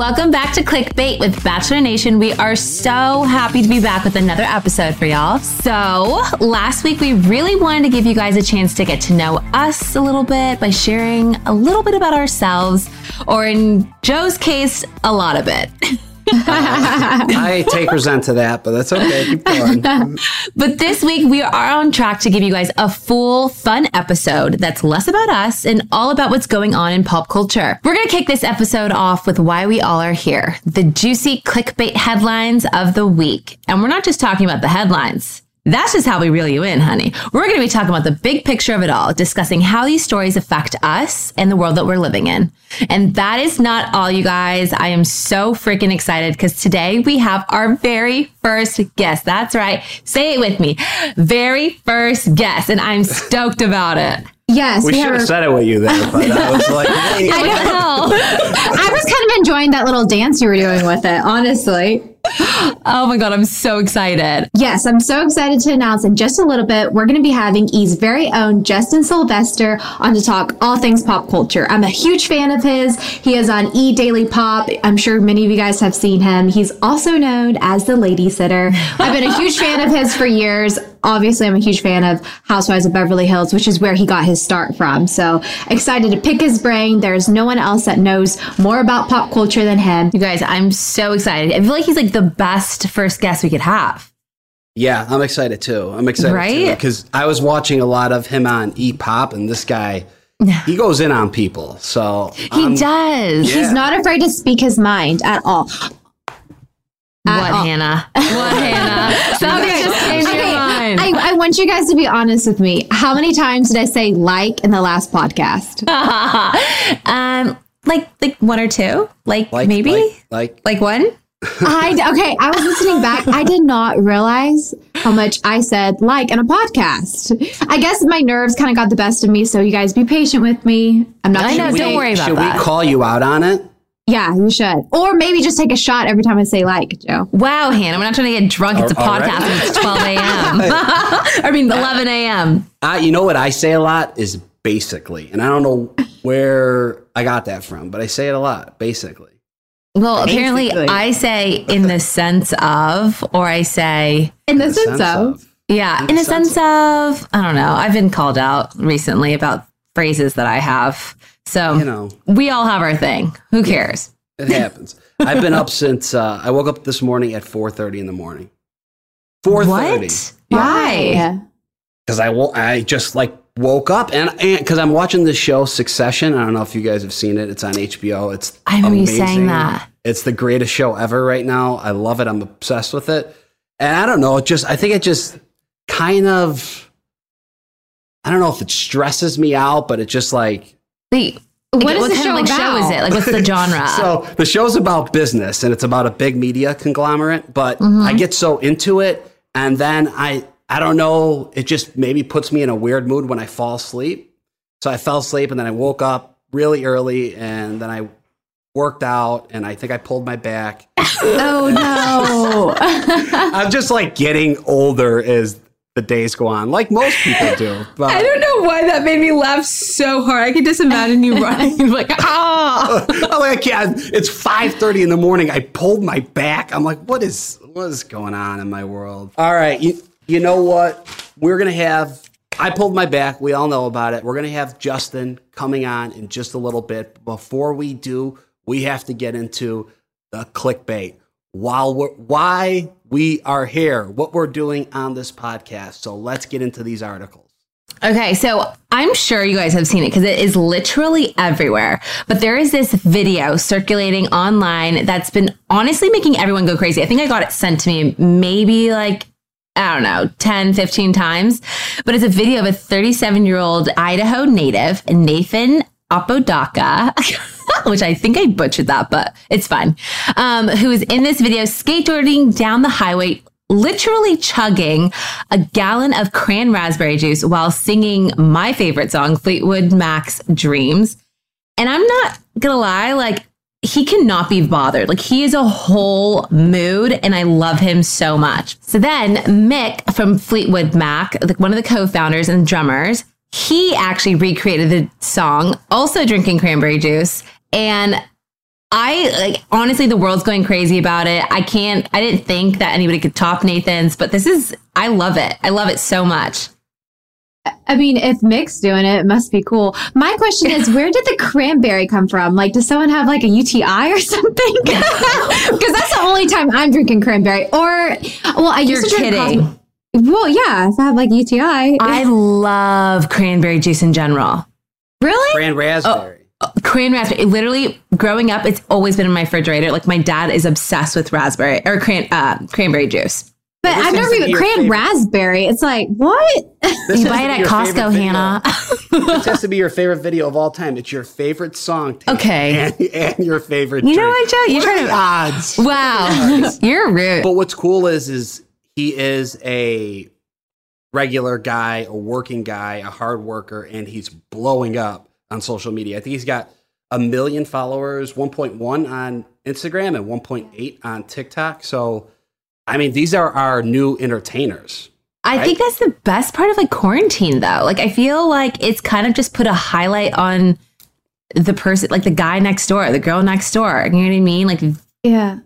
Welcome back to Clickbait with Bachelor Nation. We are so happy to be back with another episode for y'all. So, last week we really wanted to give you guys a chance to get to know us a little bit by sharing a little bit about ourselves, or in Joe's case, a lot of it. I take resent to that, but that's okay. Keep going. But this week, we are on track to give you guys a full, fun episode that's less about us and all about what's going on in pop culture. We're going to kick this episode off with why we all are here the juicy clickbait headlines of the week. And we're not just talking about the headlines. That's just how we reel you in, honey. We're going to be talking about the big picture of it all, discussing how these stories affect us and the world that we're living in. And that is not all, you guys. I am so freaking excited because today we have our very first guest. That's right. Say it with me. Very first guest. And I'm stoked about it. Yes, We we should have. have said it with you there, but I was like, wait. I know. I was kind of enjoying that little dance you were doing with it, honestly. Oh my God, I'm so excited. Yes, I'm so excited to announce in just a little bit, we're going to be having E's very own Justin Sylvester on to talk all things pop culture. I'm a huge fan of his. He is on E Daily Pop. I'm sure many of you guys have seen him. He's also known as the Lady Sitter. I've been a huge fan of his for years. Obviously, I'm a huge fan of Housewives of Beverly Hills, which is where he got his start from. So excited to pick his brain. There's no one else that knows more about pop culture than him. You guys, I'm so excited. I feel like he's like the best first guest we could have. yeah, I'm excited too. I'm excited Right? because I was watching a lot of him on E Pop, and this guy, he goes in on people. So He I'm- does. Yeah. He's not afraid to speak his mind at all. What, all. Hannah? What, Hannah? Something just came to your Okay, mind. I, I want you guys to be honest with me. How many times did I say like in the last podcast? um, like like one or two, like, like maybe like, like, like one. I okay. I was listening back. I did not realize how much I said like in a podcast. I guess my nerves kind of got the best of me. So you guys be patient with me. I'm not. I know, don't say- worry about should that. we call you out on it? Yeah, you should. Or maybe just take a shot every time I say like, Joe. Wow, Hannah, we're not trying to get drunk. It's a All- all podcast. right. and It's 12 a.m. I mean, uh, 11 a.m. I, you know what I say a lot is basically, and I don't know where I got that from, but I say it a lot. Basically, Well, apparently, I say in the sense of, or I say, In the The sense sense of. of. yeah, in the sense of, I don't know. I've been called out recently about phrases that I have. So, You know. we all have our thing. Who cares? It happens. I've been up since uh, I woke up this morning at 4:30 in the morning. 4:30. What? Why? Yeah. because I wo- I just like woke up and because I'm watching this show Succession. I don't know if you guys have seen it. It's on HBO. It's I remember you saying that. It's the greatest show ever right now. I love it. I'm obsessed with it. And I don't know. It just I think it just kind of I don't know if it stresses me out, but it just like Wait, What like, is what the kind show of like show is about? it? Like, what's the genre? so the show's about business and it's about a big media conglomerate but Mm-hmm. i get so into it and then i i don't know it just maybe puts me in a weird mood when i fall asleep so i fell asleep and then i woke up really early and then i worked out and i think i pulled my back Oh no. i'm just like getting older as the days go on like most people do but I don't know why that made me laugh so hard. I could just imagine you running like, ah. I'm like, yeah, it's 5:30 in the morning. I pulled my back. I'm like, what is what is going on in my world? All right, you you know what? We're gonna have. I pulled my back. We all know about it. We're gonna have Justin coming on in just a little bit. Before we do, we have to get into the clickbait. While we're why we are here, what we're doing on this podcast. So let's get into these articles. Okay, so I'm sure you guys have seen it because it is literally everywhere. But there is this video circulating online that's been honestly making everyone go crazy. I think I got it sent to me maybe like, I don't know, 10, 15 times. But it's a video of a 37 year old Idaho native, Nathan Apodaca, which I think I butchered that, but it's fine, um, who is in this video skateboarding down the highway literally chugging a gallon of cran raspberry juice while singing my favorite song, Fleetwood Mac's Dreams. And I'm not gonna lie, like, he cannot be bothered. Like, he is a whole mood, and I love him so much. So then, Mick from Fleetwood Mac, like one of the co founders and drummers, he actually recreated the song, also drinking cranberry juice. And I like honestly, the world's going crazy about it. I can't. I didn't think that anybody could top Nathan's, but this is. I love it. I love it so much. I mean, if Mick's doing it, it must be cool. My question is, where did the cranberry come from? Like, does someone have like a UTI or something? Because that's the only time I'm drinking cranberry. Or, well, I You're used to drink kidding. Cosmo- Well, yeah, if I have like UTI. I love cranberry juice in general. really? Grand raspberry. Cran raspberry. Literally, growing up, it's always been in my refrigerator. Like my dad is obsessed with raspberry or cran, uh, cranberry juice. But I've never even your cran favorite. raspberry. It's like, what? This You buy it at Costco. Hannah. this has to be your favorite video of all time. It's your favorite song. Taylor, Okay. And, and your favorite. You know what, Joe? You're trying the to- odds. wow, you're rude. But what's cool is is he is a regular guy, a working guy, a hard worker, and he's blowing up on social media. I think he's got a million followers, 1.1 on Instagram and 1.8 on TikTok. So, I mean, these are our new entertainers. I think that's the best part of like quarantine though. Like I feel like it's kind of just put a highlight on the person like the guy next door, the girl next door. You know what I mean? Like Yeah.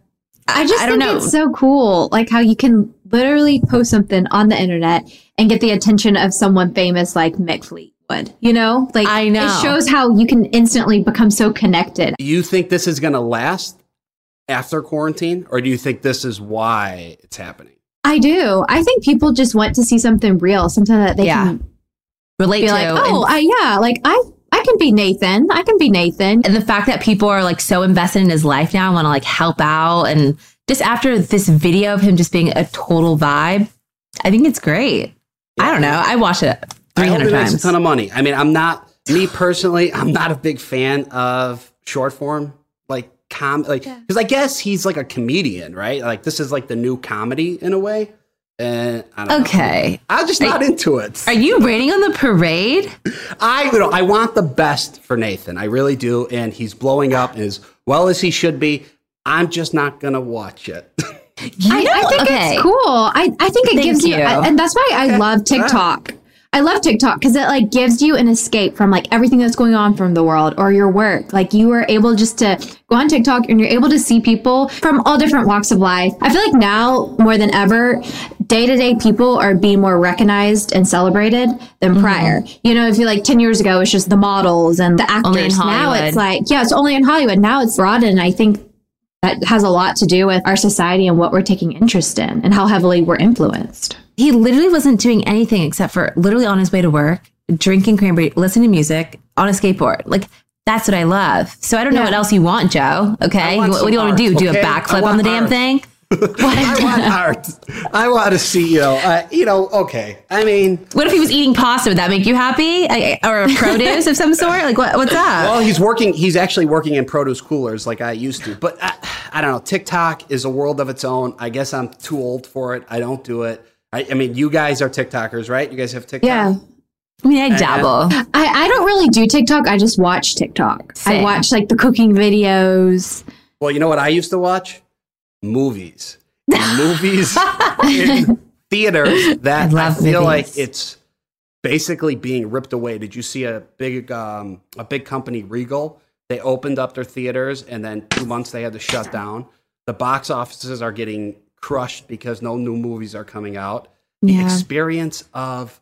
I just I don't think know. it's so cool, like how you can literally post something on the internet and get the attention of someone famous like Mick Fleetwood. You know, like I know. it shows how you can instantly become so connected. Do you think this is going to last after quarantine, or do you think this is why it's happening? I do. I think people just want to see something real, something that they Yeah. can relate be to. like, and- oh, I, yeah, like I, I can be Nathan. I can be Nathan. and the fact that people are like so invested in his life now and want to like help out and just after this video of him just being a total vibe, I think it's great. I don't know. I watched it I hope 300 it makes a ton of money. I mean, I'm not me personally. I'm not a big fan of short form like com like because I guess he's like a comedian, right? Like this is like the new comedy in a way. And I don't know. okay. I'm just not into it. Are you raining on the parade? I you know I want the best for Nathan. I really do, and he's blowing up as well as he should be. I'm just not gonna watch it. You I, know- I think okay. it's cool. I, I think it Thank gives you, you. I- and that's why I eh, love eh. TikTok. I love TikTok because it like gives you an escape from like everything that's going on from the world or your work. Like you are able just to go on TikTok and you're able to see people from all different walks of life. I feel like now more than ever, day to day people are being more recognized and celebrated than prior. You know, if you like 10 years ago, it's just the models and the actors. Now it's like, yeah, it's only in Hollywood. Now it's broadened. I think that has a lot to do with our society and what we're taking interest in and how heavily we're influenced. He literally wasn't doing anything except for literally on his way to work, drinking cranberry, listening to music on a skateboard. Like that's what I love. So I don't know what else you want, Joe. Okay, what, what do you want to do? art, Do a okay? I backflip on want the damn thing? I want art. I want to see you know. Uh, you know. Okay. I mean, What if he was eating pasta? Would that make you happy? I- Or produce of some sort? Like what, what's that? well, he's working. He's actually working in produce coolers like I used to. But I, I don't know. TikTok is a world of its own. I guess I'm too old for it. I don't do it. I, I mean, you guys are TikTokers, right? You guys have TikTok. Yeah. I mean, I dabble. I, I don't really do TikTok. I just watch TikTok. I watch like the cooking videos. Well, you know what I used to watch? Movies. Movies in theaters that I, love feel movies. like it's basically being ripped away. Did you see a big um, a big company Regal? They opened up their theaters and then two months they had to shut down. The box offices are getting crushed because no new movies are coming out. The Yeah. experience of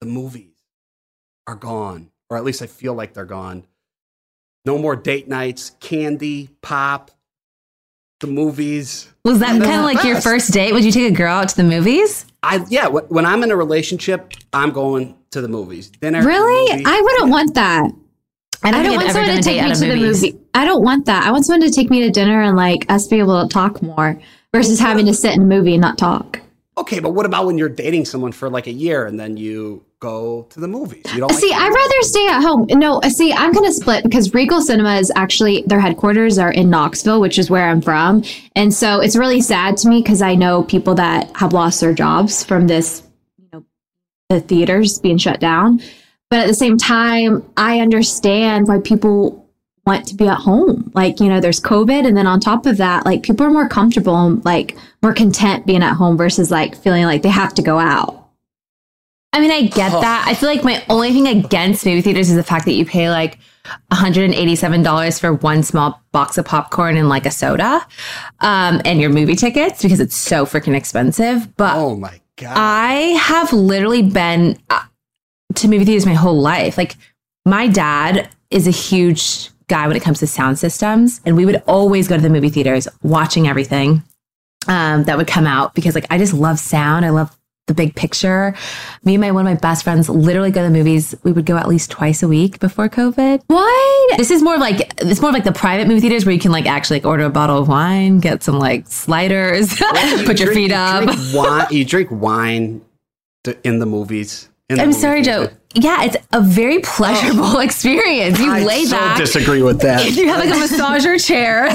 the movies are gone, or at least I feel like they're gone. No more date nights, candy, pop, the movies. Was that kind of the like your first date? Would you take a girl out to the movies? I yeah. wh- When I'm in a relationship, I'm going to the movies. Dinner. Really? movie. I wouldn't want that. I I don't, don't want someone to take me out of to the movie. I don't want that. I want someone to take me to dinner and like us be able to talk more versus having to sit in a movie and not talk. Okay, but what about when you're dating someone for like a year and then you go to the movies? You don't See, the I'd rather stay at home. No, see, I'm going to split because Regal Cinema is actually, their headquarters are in Knoxville, which is where I'm from. And so it's really sad to me because I know people that have lost their jobs from this, you know, the theaters being shut down. But at the same time, I understand why people want to be at home. Like, you know, there's COVID. And then on top of that, like people are more comfortable and like more content being at home versus like feeling like they have to go out. I mean, I get that. I feel like my only thing against movie theaters is the fact that you pay like $187 for one small box of popcorn and like a soda um, and your movie tickets because it's so freaking expensive. But Oh my god. I have literally been uh, to movie theaters my whole life. Like my dad is a huge guy when it comes to sound systems, and we would always go to the movie theaters watching everything um, that would come out because like I just love sound. I love the big picture. Me and my one of my best friends literally go to the movies. We would go at least twice a week before COVID. What? This is more like it's more like the private movie theaters where you can like actually like order a bottle of wine, get some like sliders, put your drink- feet up. You drink wine, you drink wine to, in the movies. in the I'm movie sorry, theater. Joe. Yeah, it's a very pleasurable oh. experience. You lay back. I lay so back. disagree with that. you have like a massager chair.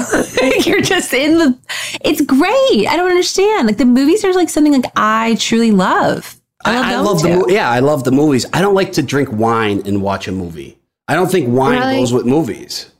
You're just in the. It's great. I don't understand. Like the movies are like something like I truly love. I love, I, I love the mo- yeah, I love the movies. I don't like to drink wine and watch a movie. I don't think wine Really? goes with movies.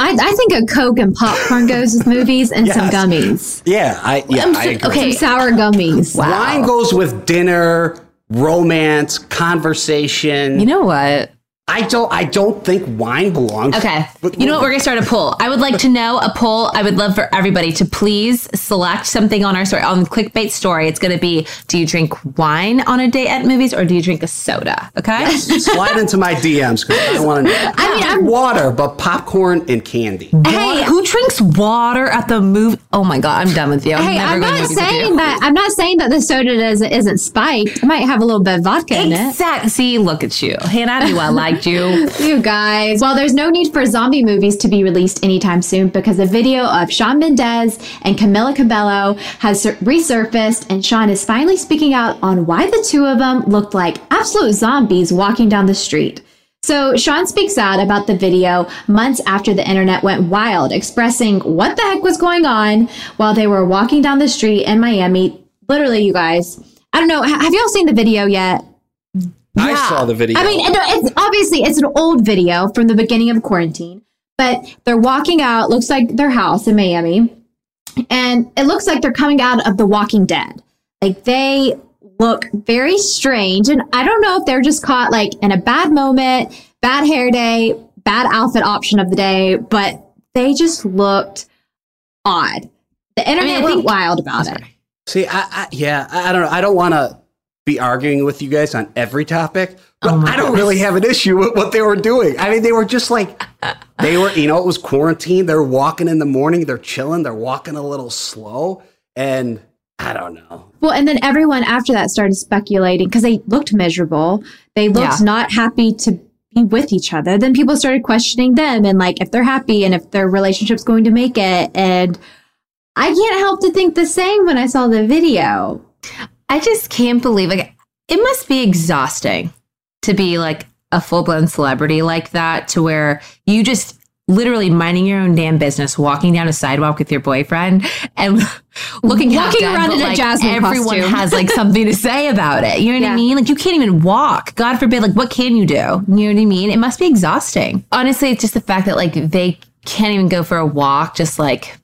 I, I think a Coke and popcorn goes with movies and some gummies. Yeah, I yeah, I'm I agree. okay. Some sour gummies. Wow. Wine goes with dinner, romance, conversation. You know what? I don't I don't think wine belongs. Okay. with You know what? We're going to start a poll. I would like to know a poll. I would love for everybody to please select something on our story, on the clickbait story. It's going to be do you drink wine on a date at movies or do you drink a soda? Okay. slide into my DMs because I want to know. I mean, I'm- water, but popcorn and candy. Hey, who drinks water at the movie? Oh my God, I'm done with you. Hey, never I'm going not movies saying that. I'm not saying that the soda isn't, isn't spiked. It might have a little bit of vodka in it. Exactly. See, look at you. Hannah, I knew I liked you. You guys. Well, there's no need for zombie movies to be released anytime soon because a video of Shawn Mendes and Camila Cabello has resurfaced, and Shawn is finally speaking out on why the two of them looked like absolute zombies walking down the street. So, Shawn speaks out about the video months after the internet went wild, expressing what the heck was going on while they were walking down the street in Miami. Literally, you guys. I don't know. Have y'all seen the video yet? I saw the video. I mean, it's obviously it's an old video from the beginning of quarantine, but they're walking out. Looks like their house in Miami, and it looks like they're coming out of The Walking Dead. Like they look very strange, and I don't know if they're just caught like in a bad moment, bad hair day, bad outfit option of the day, but they just looked odd. The internet I went think- wild about it. See, I, I yeah, I, I don't know. I don't want to be arguing with you guys on every topic, but Oh I don't gosh. really have an issue with what they were doing. I mean, they were just like they were, you know, it was quarantine. They're walking in the morning, they're chilling, they're walking a little slow, and I don't know. Well, and then everyone after that started speculating because they looked miserable. They looked Yeah. not happy to be with each other. Then people started questioning them and like if they're happy and if their relationship's going to make it. And I can't help to think the same when I saw the video. I just can't believe like it must be exhausting to be like a full blown celebrity like that to where you just literally minding your own damn business, walking down a sidewalk with your boyfriend and looking Walking dead, around in a like, Jasmine everyone costume. has like something to say about it. You know what I mean? Like you can't even walk. God forbid, like what can you do? You know what I mean? It must be exhausting. Honestly, it's just the fact that like they can't even go for a walk, just like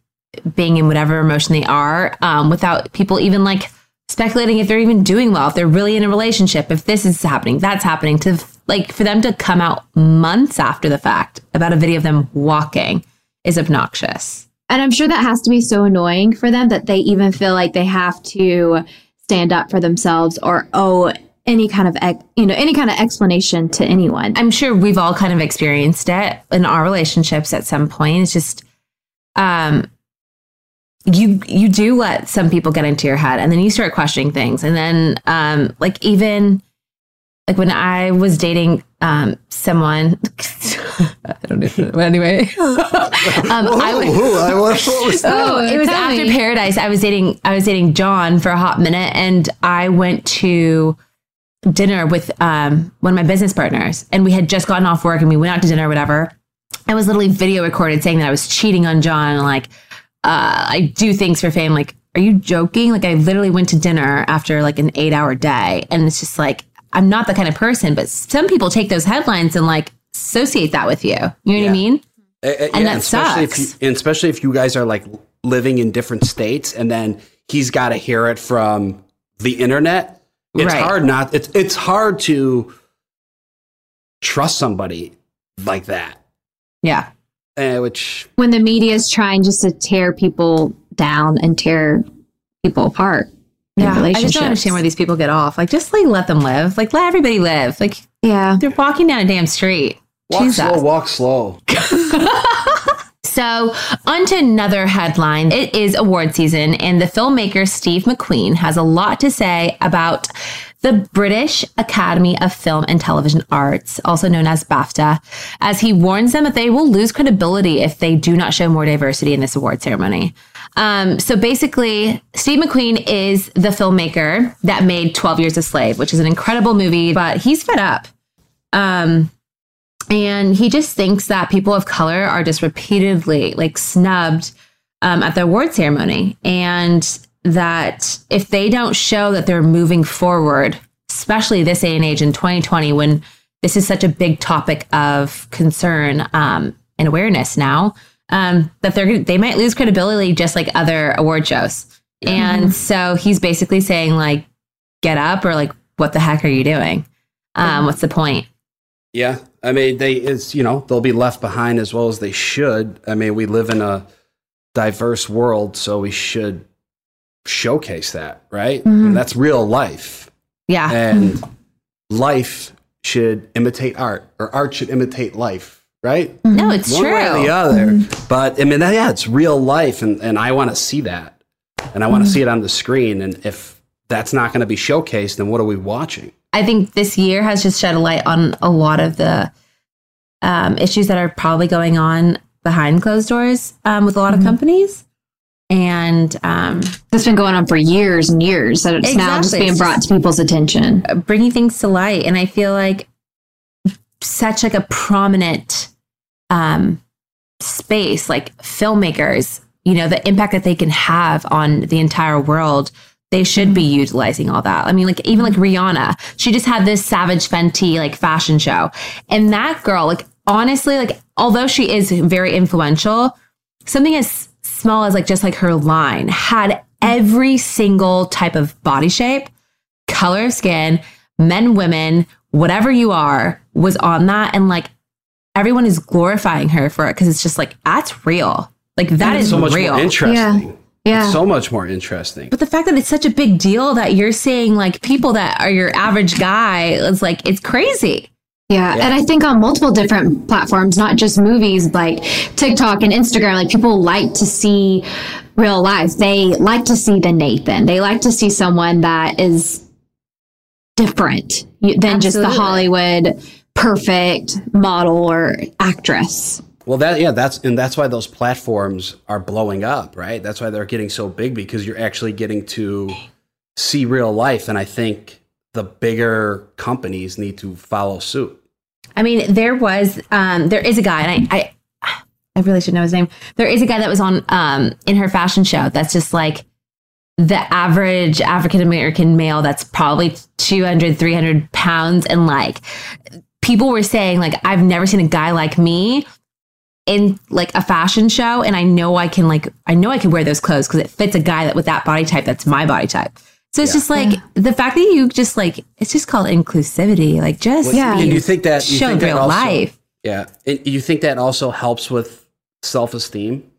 being in whatever emotion they are, um, without people even like speculating if they're even doing well, if they're really in a relationship, if this is happening, that's happening. To like for them to come out months after the fact about a video of them walking is obnoxious. And I'm sure that has to be so annoying for them that they even feel like they have to stand up for themselves or owe any kind of you know any kind of explanation to anyone. I'm sure we've all kind of experienced it in our relationships at some point. It's just um you you do let some people get into your head and then you start questioning things and then um like even like when I was dating um someone I don't know but anyway um I would Ooh, I, what, what was that? Oh, it was tell after me. Paradise. I was dating I was dating John for a hot minute and I went to dinner with um one of my business partners and we had just gotten off work and we went out to dinner or whatever. I was literally video recorded saying that I was cheating on John and like uh I do things for fame like are you joking? Like I literally went to dinner after like an 8-hour day and it's just like I'm not the kind of person but some people take those headlines and like associate that with you. You know what I mean? Uh, uh, And that especially if sucks. you, and especially if you guys are like living in different states, and then he's got to hear it from the internet. it's Right. hard not it's it's hard to trust somebody like that. Yeah. Eh, which when the media is trying just to tear people down and tear people apart. Yeah. I just don't understand where these people get off. Like, just like let them live. Like, let everybody live. Like, Yeah. they're walking down a damn street. walk Jesus. slow, walk slow. So, on to another headline. It is award season, and the filmmaker Steve McQueen has a lot to say about the British Academy of Film and Television Arts, also known as BAFTA, as he warns them that they will lose credibility if they do not show more diversity in this award ceremony. Um, so basically, Steve McQueen is the filmmaker that made 12 Years a Slave, which is an incredible movie, but he's fed up. Um, and he just thinks that people of color are just repeatedly like snubbed um, at the award ceremony. And that if they don't show that they're moving forward especially this day and age in 2020 when this is such a big topic of concern um, and awareness now um, that they're they might lose credibility just like other award shows. And so he's basically saying like get up or like what the heck are you doing? Um, what's the point? Yeah, I mean, they is you know they'll be left behind as well as they should. I mean, we live in a diverse world, so we should showcase that, right? And mm-hmm. that's real life, yeah and life should imitate art, or art should imitate life, right? Mm-hmm. No, it's One true. way or the other. Mm-hmm. But I mean, yeah, it's real life, and and I want to see that, and I want to see it on the screen. And if that's not going to be showcased, then what are we watching? I think this year has just shed a light on a lot of the um, issues that are probably going on behind closed doors um, with a lot of companies. And um, That's been going on for years and years. So it's now just being brought to people's attention. bringing things to light. And I feel like such like a prominent um, space, like filmmakers, you know, the impact that they can have on the entire world. They should be utilizing all that. I mean, like even like Rihanna, she just had this Savage Fenty like fashion show, and that girl, like honestly, like although she is very influential, something as small as like just like her line had every single type of body shape, color of skin, men, women, whatever you are, was on that. And like everyone is glorifying her for it because it's just like, that's real. Like that is so much real. more interesting. Yeah. It's so much more interesting. but the fact that it's such a big deal that you're seeing like people that are your average guy, it's like, it's crazy. Yeah. And I think on multiple different platforms, not just movies, like TikTok and Instagram, like people like to see real life. They like to see the Nathan. They like to see someone that is different than just the Hollywood perfect model or actress. Well, that yeah, that's and that's why those platforms are blowing up, right? That's why they're getting so big because you're actually getting to see real life, and I think the bigger companies need to follow suit. I mean, there was, um, there is a guy, and I, I, I really should know his name. There is a guy that was on, um, in her fashion show. That's just like the average African American male. That's probably 200, 300 pounds, and like people were saying, like I've never seen a guy like me in like a fashion show, and I know I can like, I know I can wear those clothes because it fits a guy that with that body type. That's my body type. So it's just like the fact that you just like it's just called inclusivity. Like just Yeah. And you think that you show think that real also- life. Yeah, and you think that also helps with self esteem?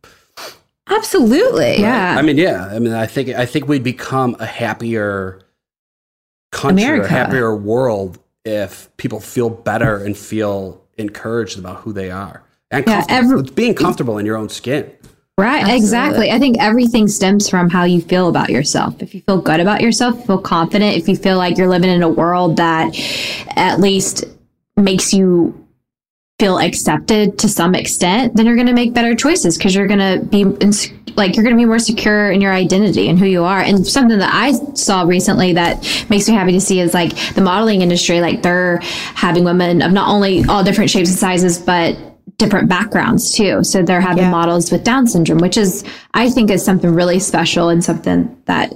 Absolutely. Yeah. I mean, yeah. I mean, I think I think we'd become a happier country, America. a happier world if people feel better and feel encouraged about who they are and Yeah, comfortable. every- It's being comfortable in your own skin. Right, exactly. I think everything stems from how you feel about yourself. If you feel good about yourself, feel confident, if you feel like you're living in a world that at least makes you feel accepted to some extent, then you're going to make better choices because you're going to be ins- like you're going to be more secure in your identity and who you are. And something that I saw recently that makes me happy to see is like the modeling industry, like they're having women of not only all different shapes and sizes, but different backgrounds too. So they're having models with Down syndrome, which is, I think, is something really special and something that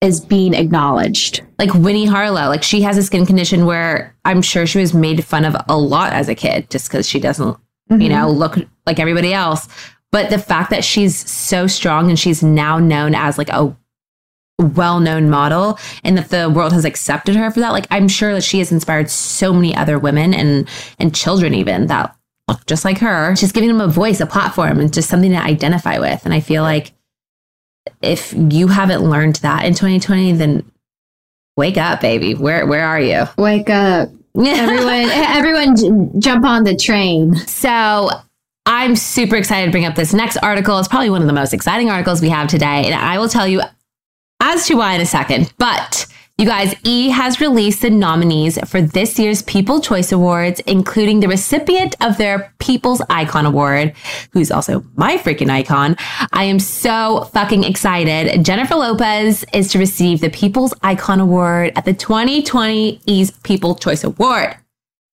is being acknowledged. Like Winnie Harlow, like she has a skin condition where I'm sure she was made fun of a lot as a kid just because she doesn't, you mm-hmm. know, look like everybody else. But the fact that she's so strong and she's now known as like a well-known model and that the world has accepted her for that like i'm sure that she has inspired so many other women and and children even that look just like her she's giving them a voice a platform and just something to identify with and i feel like if you haven't learned that in 2020 then wake up baby where where are you Wake up. Everyone, everyone j- jump on the train. So I'm super excited to bring up this next article. It's probably one of the most exciting articles we have today. And I will tell you as to why in a second. But you guys, E has released the nominees for this year's People Choice Awards, including the recipient of their People's Icon Award, who's also my freaking icon. I am so fucking excited. Jennifer Lopez is to receive the People's Icon Award at the 2020 E's People Choice Award.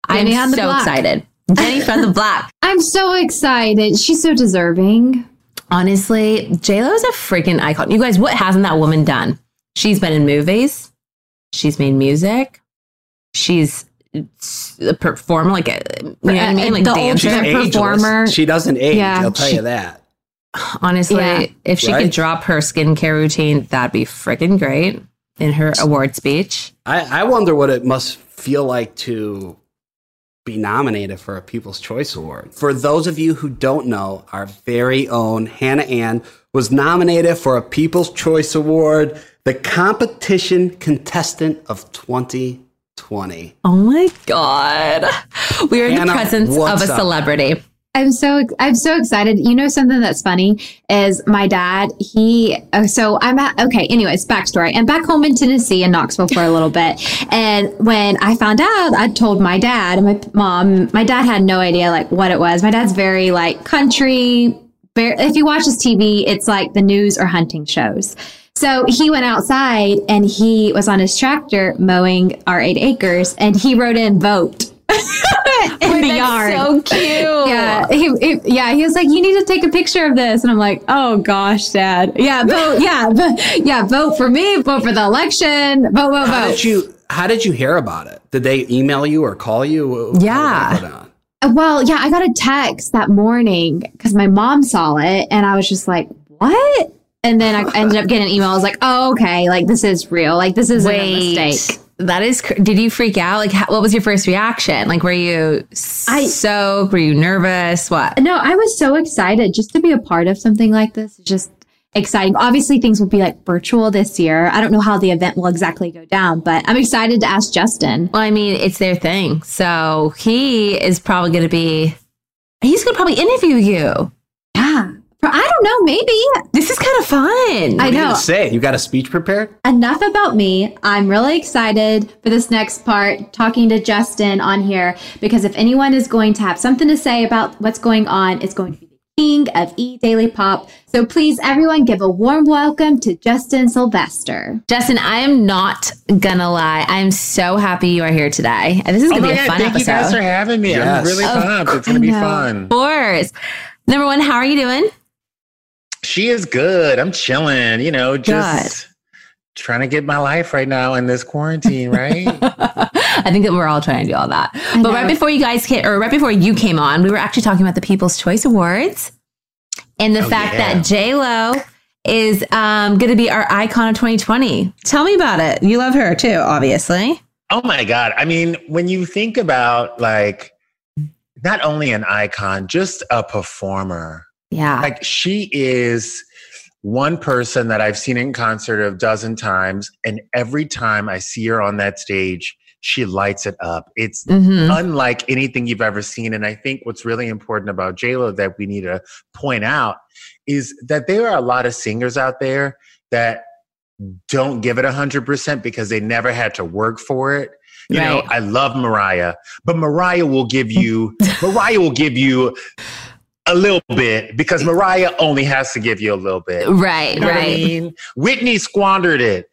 I'm Jenny on the so block. excited. Jenny from the block. I'm so excited. She's so deserving. Honestly, Lo is a freaking icon. You guys, what hasn't that woman done? She's been in movies. She's made music. She's a performer, like a, you know what I mean, like The dancer. ultimate ageless. performer. She doesn't age. Yeah. I'll tell She- you that. Honestly, Yeah. if she Right? could drop her skincare routine, that'd be freaking great in her award speech. I, I wonder what it must feel like to be nominated for a People's Choice Award. For those of you who don't know, our very own Hannah Ann was nominated for a People's Choice Award, the competition contestant of 2020. Oh my god, we are in the presence of what's a up? celebrity. I'm so I'm so excited. You know something that's funny is my dad. He oh, so I'm at okay. Anyways, backstory. I'm back home in Tennessee in Knoxville for a little bit, and when I found out, I told my dad and my mom. My dad had no idea like what it was. My dad's very like country. Very, if he watches TV, it's like the news or hunting shows. So he went outside and he was on his tractor mowing our eight acres, and he wrote in vote. in the yard. so cute. Yeah, he, he- yeah, he was like, "You need to take a picture of this," and I'm like, "Oh gosh, Dad, yeah, vote, yeah, v- yeah, vote for me, vote for the election, vote, vote, How vote." did you how did you hear about it? Did they email you or call you? What- what did they Yeah. Well, yeah, I got a text that morning because my mom saw it, and I was just like, "What?" And then I ended up getting an email. I was like, "Oh, okay, like this is real. Like this isn't a mistake." that is. Cr- did you freak out? Like, how, what was your first reaction? Like, were you I- so? Were you nervous? What? No, I was so excited just to be a part of something like this. It's just exciting. Obviously, things will be like virtual this year. I don't know how the event will exactly go down, but I'm excited to ask Justin. Well, I mean, it's their thing. So he is probably going to be. He's going to probably interview you. Yeah. I don't know, maybe. This is kind of fun. I What are know. gonna say you got a speech prepared? Enough about me. I'm really excited for this next part, talking to Justin on here, because if anyone is going to have something to say about what's going on, it's going to be the king of E Daily Pop. So please, everyone, give a warm welcome to Justin Sylvester. Justin, I am not gonna lie. I'm so happy you are here today. And this is Oh gonna my be a God, fun thank you guys episode. for having me. Yes. I'm really pumped. It's gonna be fun. Of course. Number one, how are you doing? She is good. I'm chilling, you know, just trying to get my life right now in this quarantine, right? I think that we're all trying to do all that. But know. right before you guys came, or right before you came on, we were actually talking about the People's Choice Awards and the Oh, fact yeah. that J Lo is um, going to be our icon of 2020. Tell me about it. You love her too, obviously. oh my God. I mean, when you think about like not only an icon, just a performer, Yeah. like she is one person that I've seen in concert a dozen times. And every time I see her on that stage, she lights it up. It's hmm unlike anything you've ever seen. And I think what's really important about JLo that we need to point out is that there are a lot of singers out there that don't give it 100% because they never had to work for it. You know, I love Mariah, but Mariah will give you, Mariah will give you a little bit because Mariah only has to give you a little bit. Right, You know what I right. mean? Whitney squandered it.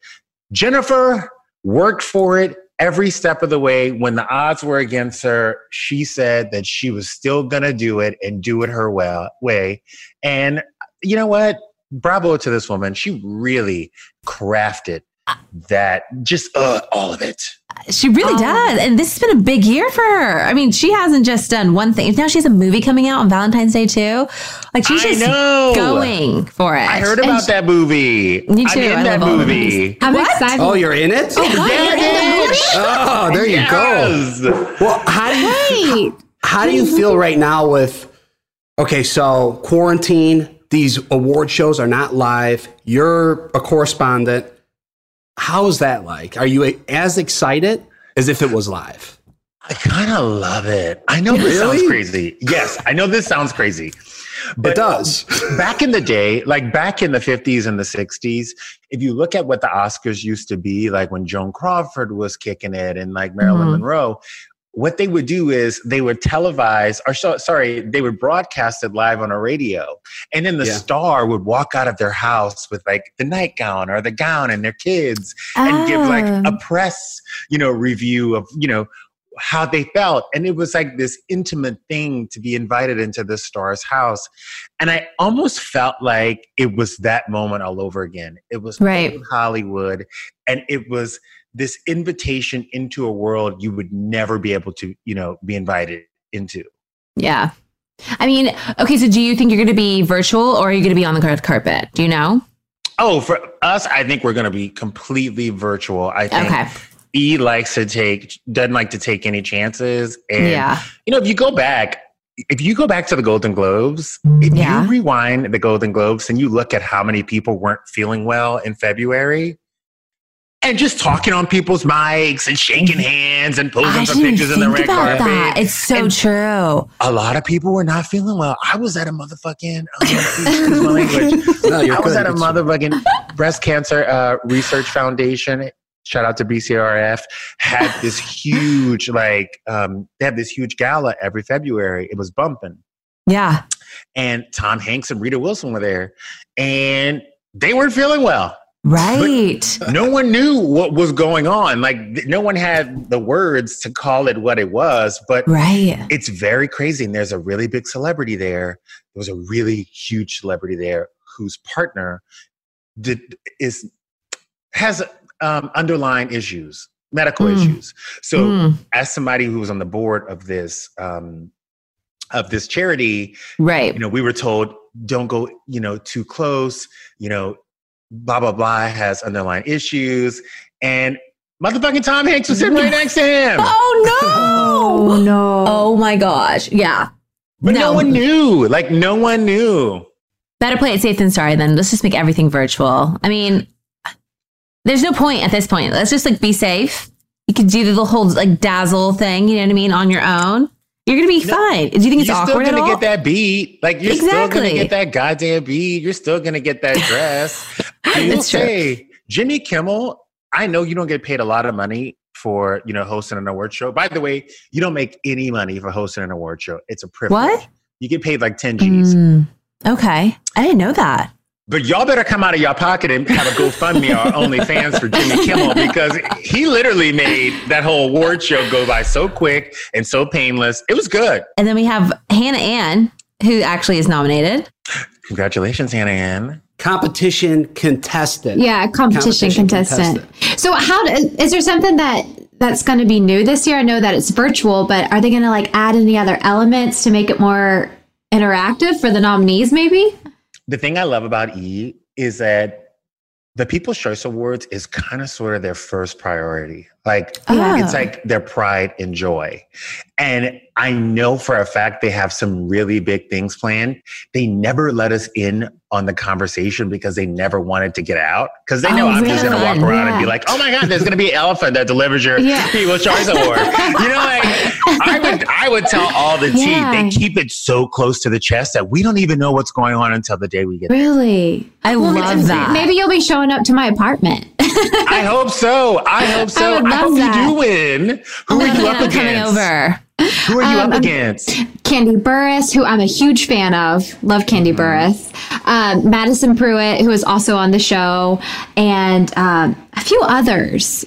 Jennifer worked for it every step of the way. When the odds were against her, she said that she was still going to do it and do it her well, way. And you know what? Bravo to this woman. She really crafted that just uh, all of it. She really Um, does. And this has been a big year for her. I mean, she hasn't just done one thing. Now she has a movie coming out on Valentine's Day too. Like she's I just know. going for it. I heard about that movie. Me I'm too. in I that movie. I'm What? excited. Oh, you're in it? Oh, there you go. Well, how do you Wait. how do you feel right now with okay, so quarantine, these award shows are not live. You're a correspondent. How is that like? Are you as excited as if it was live? I kind of love it. I know this sounds crazy. Yes, I know this sounds crazy. But it does. back in the day, like back in the 50s and the 60s, if you look at what the Oscars used to be, like when Joan Crawford was kicking it and like Marilyn Mhm. Monroe, what they would do is they would televise, or so, sorry, they would broadcast it live on a radio. And then the Yeah. star would walk out of their house with like the nightgown or the gown and their kids and give like a ah. press, you know, review of, you know, how they felt. And it was like this intimate thing to be invited into the star's house. And I almost felt like it was that moment all over again. It was Right. Hollywood. And it was this invitation into a world you would never be able to, you know, be invited into. Yeah. I mean, okay, so do you think you're going to be virtual or are you going to be on the red carpet? Do you know? Oh, for us, I think we're going to be completely virtual. I think Okay. E likes to take, doesn't like to take any chances. And Yeah. you know, if you go back, if you go back to the Golden Globes, if Yeah. you rewind the Golden Globes and you look at how many people weren't feeling well in February, and just talking on people's mics and shaking hands and I posing for pictures in the think red about carpet. that. It's so And- true. A lot of people were not feeling well. I was at a motherfucking, um, my language. No, you're I was at a motherfucking breast cancer uh, research foundation. Shout out to BCRF. Had this huge, like, um, they have this huge gala every February. It was bumping Yeah. and Tom Hanks and Rita Wilson were there, and they weren't feeling well. Right. No one knew what was going on. Like, no one had the words to call it what it was, but right. it's very crazy. And there's a really big celebrity there. There was a really huge celebrity there whose partner did is has um, underlying issues, medical Mm. issues. So, Mm, as somebody who was on the board of this um, of this charity, right. you know, we were told don't go, you know, too close, you know, blah blah blah has underlying issues, and motherfucking Tom Hanks was sitting right next to him, Oh no. Oh no. Oh my gosh. Yeah. but no. no. one knew. Like no one knew. Better play it safe than sorry then. Let's just make everything virtual. I mean, there's no point at this point. Let's just like be safe. You could do the whole like dazzle thing, you know what I mean, on your own. You're gonna be fine. Do you think it's you're awkward still at gonna get that beat. Like you're still Exactly. gonna get that goddamn beat. You're still gonna get that dress. That's true. say, Jimmy Kimmel. I know you don't get paid a lot of money for you know hosting an award show. By the way, you don't make any money for hosting an award show. It's a privilege. What? You get paid like ten G's. Mm, okay. I didn't know that. But y'all better come out of your pocket and have a GoFundMe or OnlyFans for Jimmy Kimmel because he literally made that whole award show go by so quick and so painless. It was good. And then we have Hannah Ann, who actually is nominated. Congratulations, Hannah Ann. competition contestant. Yeah, competition, Competition contestant. So, how do- is there something that that's going to be new this year? I know that it's virtual, but are they going to like add any other elements to make it more interactive for the nominees? Maybe. The thing I love about E is that the People's Choice Awards is kind of sort of their first priority. Like Yeah. it's like their pride and joy. And I know for a fact they have some really big things planned. They never let us in on the conversation because they never wanted to get out. Because they know Oh, I'm just gonna walk around and be like, oh my God, there's gonna be an elephant that delivers your Yeah. People's Choice Award. you know, like I would I would tell all the tea. Yeah. They keep it so close to the chest that we don't even know what's going on until the day we get there. Really? I Well, love that. Maybe you'll be showing up to my apartment. I hope so. I hope so. I, would love hope that. you do win. Who are you Hannah up Ann coming against? over. Who are you Um, up against? Kandi Burruss, who I'm a huge fan of, love Kandi Mm-hmm. Burruss. Um, Madison Prewett, who is also on the show, and um, a few others.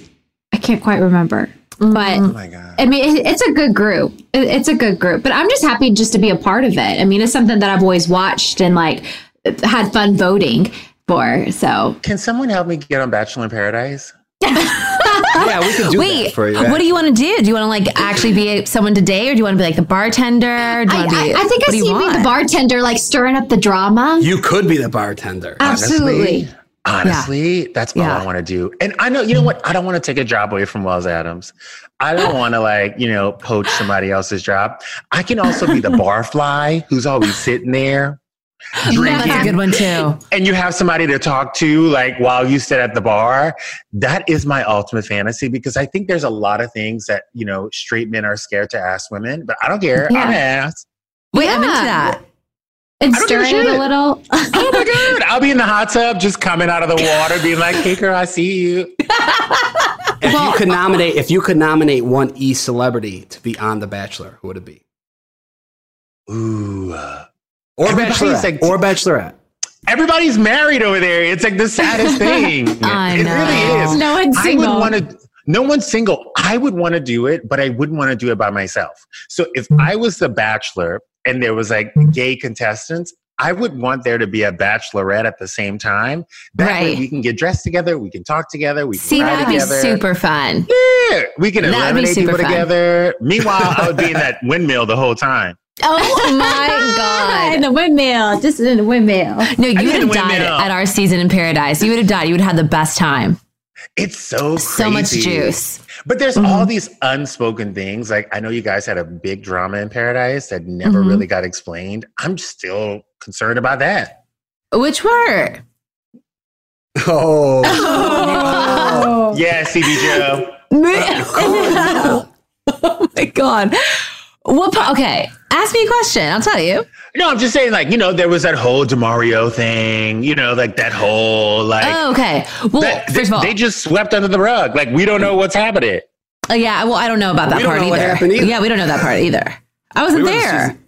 I can't quite remember, but Oh my God. I mean, it, it's a good group. It- it's a good group, but I'm just happy just to be a part of it. I mean, it's something that I've always watched and like had fun voting. for. So Can someone help me get on Bachelor in Paradise? yeah, we could do Wait, that for you. what do you want to do? Do you want to like actually be someone today, or do you want to be like the bartender? Do you I, be? I, I think I what you see you being the bartender, like stirring up the drama. You could be the bartender. Absolutely. Honestly, that's all Yeah. I want to do. And I know, you know what? I don't want to take a job away from Wells Adams. I don't want to like, you know, poach somebody else's job. I can also be the barfly who's always sitting there drinking. That's a good one too. and you have somebody to talk to like while you sit at the bar that is my ultimate fantasy because i think there's a lot of things that you know straight men are scared to ask women but i don't care i'm Yeah. gonna ask Wait, I'm into that. And I a stirring it a little. oh my god i'll be in the hot tub just coming out of the water being like hey girl i see you If you could nominate, if you could nominate one e celebrity to be on The Bachelor, who would it be? ooh Or Bachelorette? like- or Bachelorette? everybody's married over there it's like the saddest thing I it know. really is No one's I single. would want to. No one's single. I would want to do it, but I wouldn't want to do it by myself. So if I was the bachelor and there was like gay contestants, I would want there to be a bachelorette at the same time. That way Right. we can get dressed together, we can talk together, we can See, cry that'd be super fun. Yeah, we can That'd be eliminate super people fun. together. Meanwhile, I would be in that windmill the whole time. Oh my god! in the windmill, just in the windmill. No, you would have died at our season in paradise. You would have died. You would have had the best time. It's so crazy. So much juice. But there's Mm-hmm. all these unspoken things. Like I know you guys had a big drama in Paradise that never Mhm. really got explained. I'm still concerned about that. Which were? Oh. Oh. Yeah, CB Joe. oh my god! What? pa- Okay, ask me a question. I'll tell you. No, I'm just saying, like, you know, there was that whole Demario thing, you know, like that whole like Oh, okay. Well, that- first they, of all, they just swept under the rug. Like we don't know what's happening. uh, yeah. Well, I don't know about that We don't part know what either. happened either. Yeah, we don't know that part either. I wasn't We were the there. season-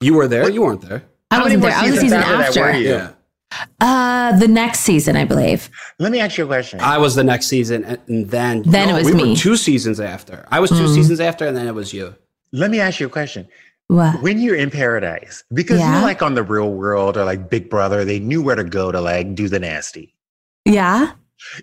You were there? You weren't there. I wasn't there. I was the season after that were after. you? Yeah. Uh, the next season, I believe. Let me ask you a question. I was the next season, and- and then Then it was we me. were two seasons after. I was 2 seasons after, and then it was you. Let me ask you a question. What? When you're in paradise, because you Yeah. know, like on the real world or like Big Brother, they knew where to go to like do the nasty. Yeah.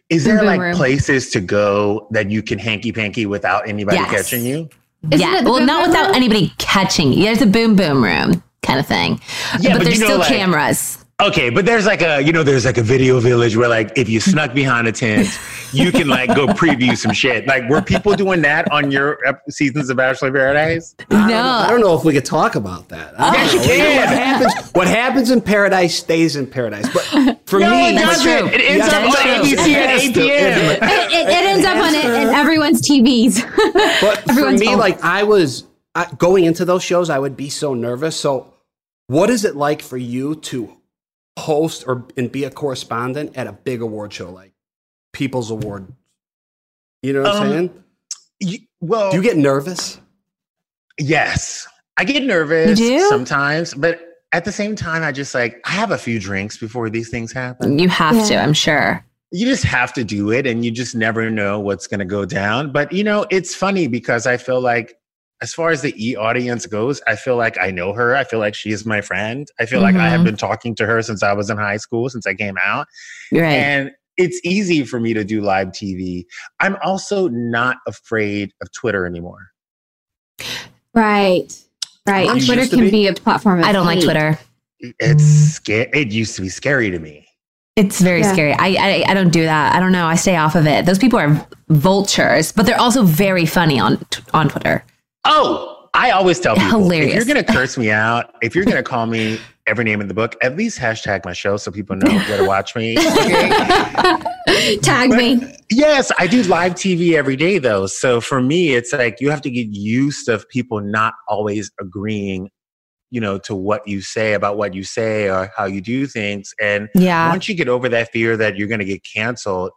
Is there Boom like room. places to go that you can hanky panky without anybody Yes. catching you? Isn't yeah. Well, not without room? anybody catching you. There's a boom boom room kind of thing. Yeah, but, but there's you know, still like- cameras. Okay, but there's like a you know there's like a video village where like if you snuck behind a tent, you can like go preview some shit. Like were people doing that on your seasons of Bachelor in Paradise? I don't, No. know, I don't know if we could talk about that. I don't Yes, you know. can. What happens, what happens in paradise stays in paradise. But for No, me, it That's doesn't. true. It ends Yes, up on. ABC It at has 8 p.m. It- It, it, it ends up on it, in everyone's TVs. But for me, home. like I was I, going into those shows, I would be so nervous. So, what is it like for you to host or and be a correspondent at a big award show like People's Award? You know what I'm Um, saying? You- well, Do you get nervous? yes, I get nervous sometimes, but at the same time, I just like I have a few drinks before these things happen. You have to, I'm sure. you just have to do it and you just never know what's going to go down but you know it's funny because i feel like as far as the e audience goes i feel like i know her i feel like she is my friend i feel like i have Mhm. been talking to her since i was in high school since i came out right. and it's easy for me to do live tv i'm also not afraid of twitter anymore right. Right. You Twitter can be? be a platform of I don't like. Twitter. it's scary it used to be scary to me It's very Yeah. scary. I, I I don't do that. I don't know. I stay off of it. Those people are vultures, but they're also very funny on on Twitter. Oh, I always tell people Hilarious. if you're going to curse me out, if you're going to call me every name in the book, at least hashtag my show so people know where to watch me. Okay? Tag me. yes, I do live TV every day though. So for me, it's like you have to get used of people not always agreeing, you know, to what you say about what you say or how you do things. And Yeah. once you get over that fear that you're going to get canceled,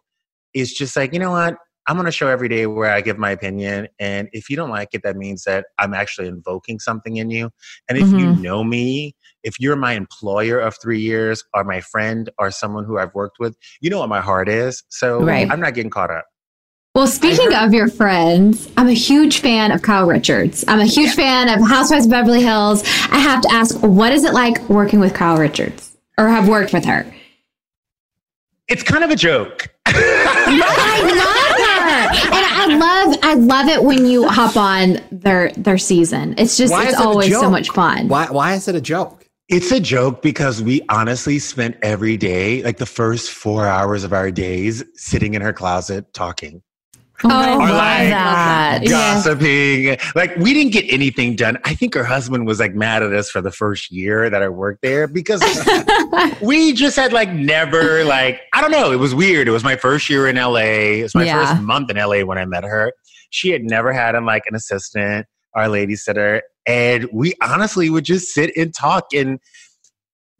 it's just like, you know what? I'm on a show every day where I give my opinion. And if you don't like it, that means that I'm actually invoking something in you. And if you Mhm. know me, if you're my employer of three years or my friend or someone who I've worked with, you know what my heart is. So Right. I'm not getting caught up. Well, speaking of your friends, I'm a huge fan of Kyle Richards. I'm a huge fan of Housewives of Beverly Hills. I have to ask, what is it like working with Kyle Richards or have worked with her? It's kind of a joke. I love her, and I love I love it when you hop on their their season. It's just Why it's it always so much fun. Why? Why is it a joke? It's a joke because we honestly spent every day, like the first four hours of our days, sitting in her closet talking. Oh, love like that. gossiping. Like we didn't get anything done. I think her husband was like mad at us for the first year that I worked there because we just had like never like I don't know. It was weird. It was my first year in LA. It was my Yeah. first month in LA when I met her. She had never had him like an assistant, our lady sitter, and we honestly would just sit and talk and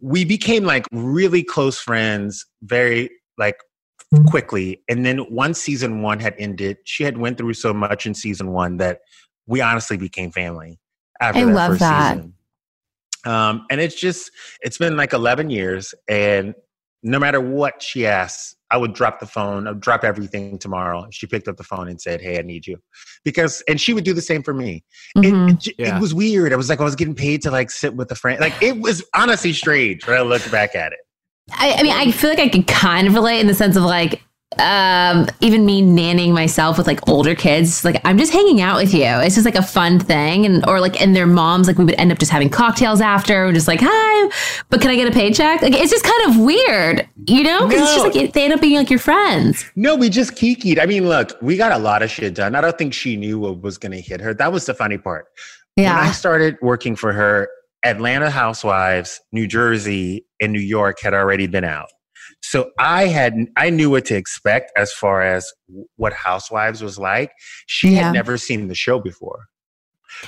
we became like really close friends very like quickly and then once season one had ended she had went through so much in season one that we honestly became family after I that love first that. season. Um, and it's just it's been like 11 years and no matter what she asks i would drop the phone i'd drop everything tomorrow she picked up the phone and said hey i need you. Because and she would do the same for me. It- Mhm. it, j- Yeah. it was weird. I was like i was getting paid to like sit with a friend. Like it was honestly strange when i look back at it I, I mean, I feel like I could kind of relate in the sense of like, um, even me nannying myself with like older kids, like I'm just hanging out with you. It's just like a fun thing, and or like and their moms, like we would end up just having cocktails after, and just like hi, but can I get a paycheck? Like it's just kind of weird, you know? Because it's just No. like they end up being like your friends. No, we just kikied. I mean, look, we got a lot of shit done. I don't think she knew what was going to hit her. That was the funny part. When I started working for her, Atlanta Housewives, New Jersey, and New York had already been out. So I had I knew what to expect as far as what Housewives was like. She Yeah. had never seen the show before.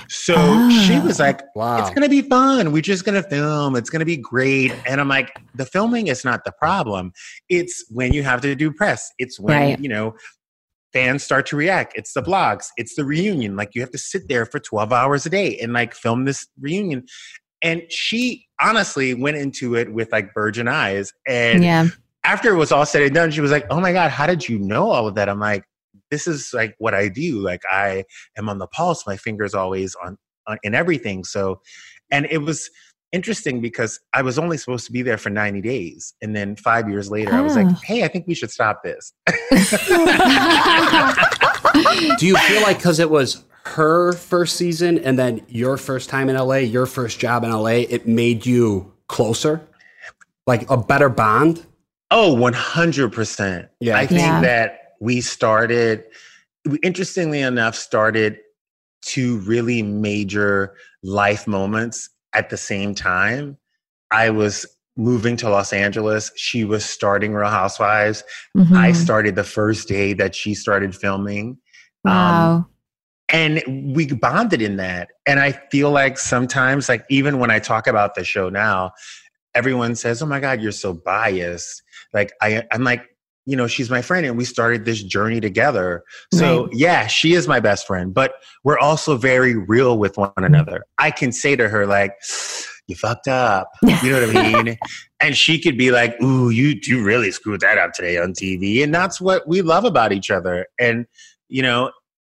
So she ah. was Oh. like, Wow. it's gonna be fun. We're just gonna film. It's gonna be great. And I'm like, the filming is not the problem. It's when you have to do press. It's when Right. you know fans start to react. It's the blogs. It's the reunion. Like you have to sit there for 12 hours a day and like film this reunion. And she honestly went into it with like virgin eyes. And yeah. after it was all said and done, she was like, "Oh my god, how did you know all of that?" I'm like, "This is like what I do. Like I am on the pulse. My fingers always on, on in everything." So, and it was interesting because I was only supposed to be there for 90 days, and then five years later, I was like, Oh. "Hey, I think we should stop this." Do you feel like because it was her first season and then your first time in LA, your first job in LA, it made you closer, like a better bond? Oh, 100%. Yeah. I think Yeah. that we started, interestingly enough, started two really major life moments at the same time. I was moving to Los Angeles. She was starting Real Housewives. I Mhm. started the first day that she started filming. Um, Wow. And we bonded in that. And i feel like sometimes like even when i talk about the show now everyone says oh my god you're so biased. Like i i'm like you know she's my friend and we started this journey together. So Right. yeah she is my best friend but we're also very real with one mm-hmm. another. I can say to her like you fucked up. You know what i mean? And she could be like ooh you you really screwed that up today on tv and that's what we love about each other. And you know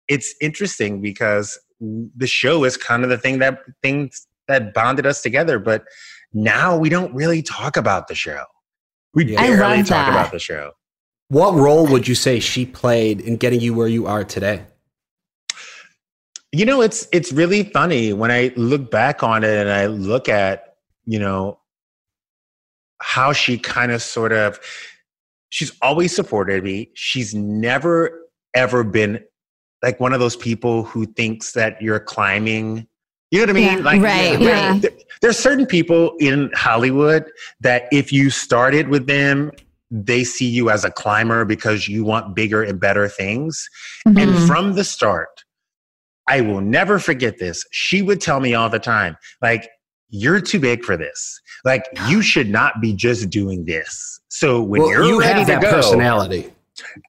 it's interesting because the show is kind of the thing that things that bonded us together but now we don't really talk about the show we Yeah. Barely talk that. about the show What role would you say she played in getting you where you are today? you know it's it's really funny when i look back on it and i look at you know how she kind of sort of she's always supported me she's never ever been like one of those people who thinks that you're climbing you know what i mean Yeah. like Right, yeah. there- there's certain people in hollywood that if you started with them they see you as a climber because you want bigger and better things and Mhm. from the start, I will never forget this. She would tell me all the time, like, you're too big for this. Like, you should not be just doing this. So when well, you're you ready have to that go, personality.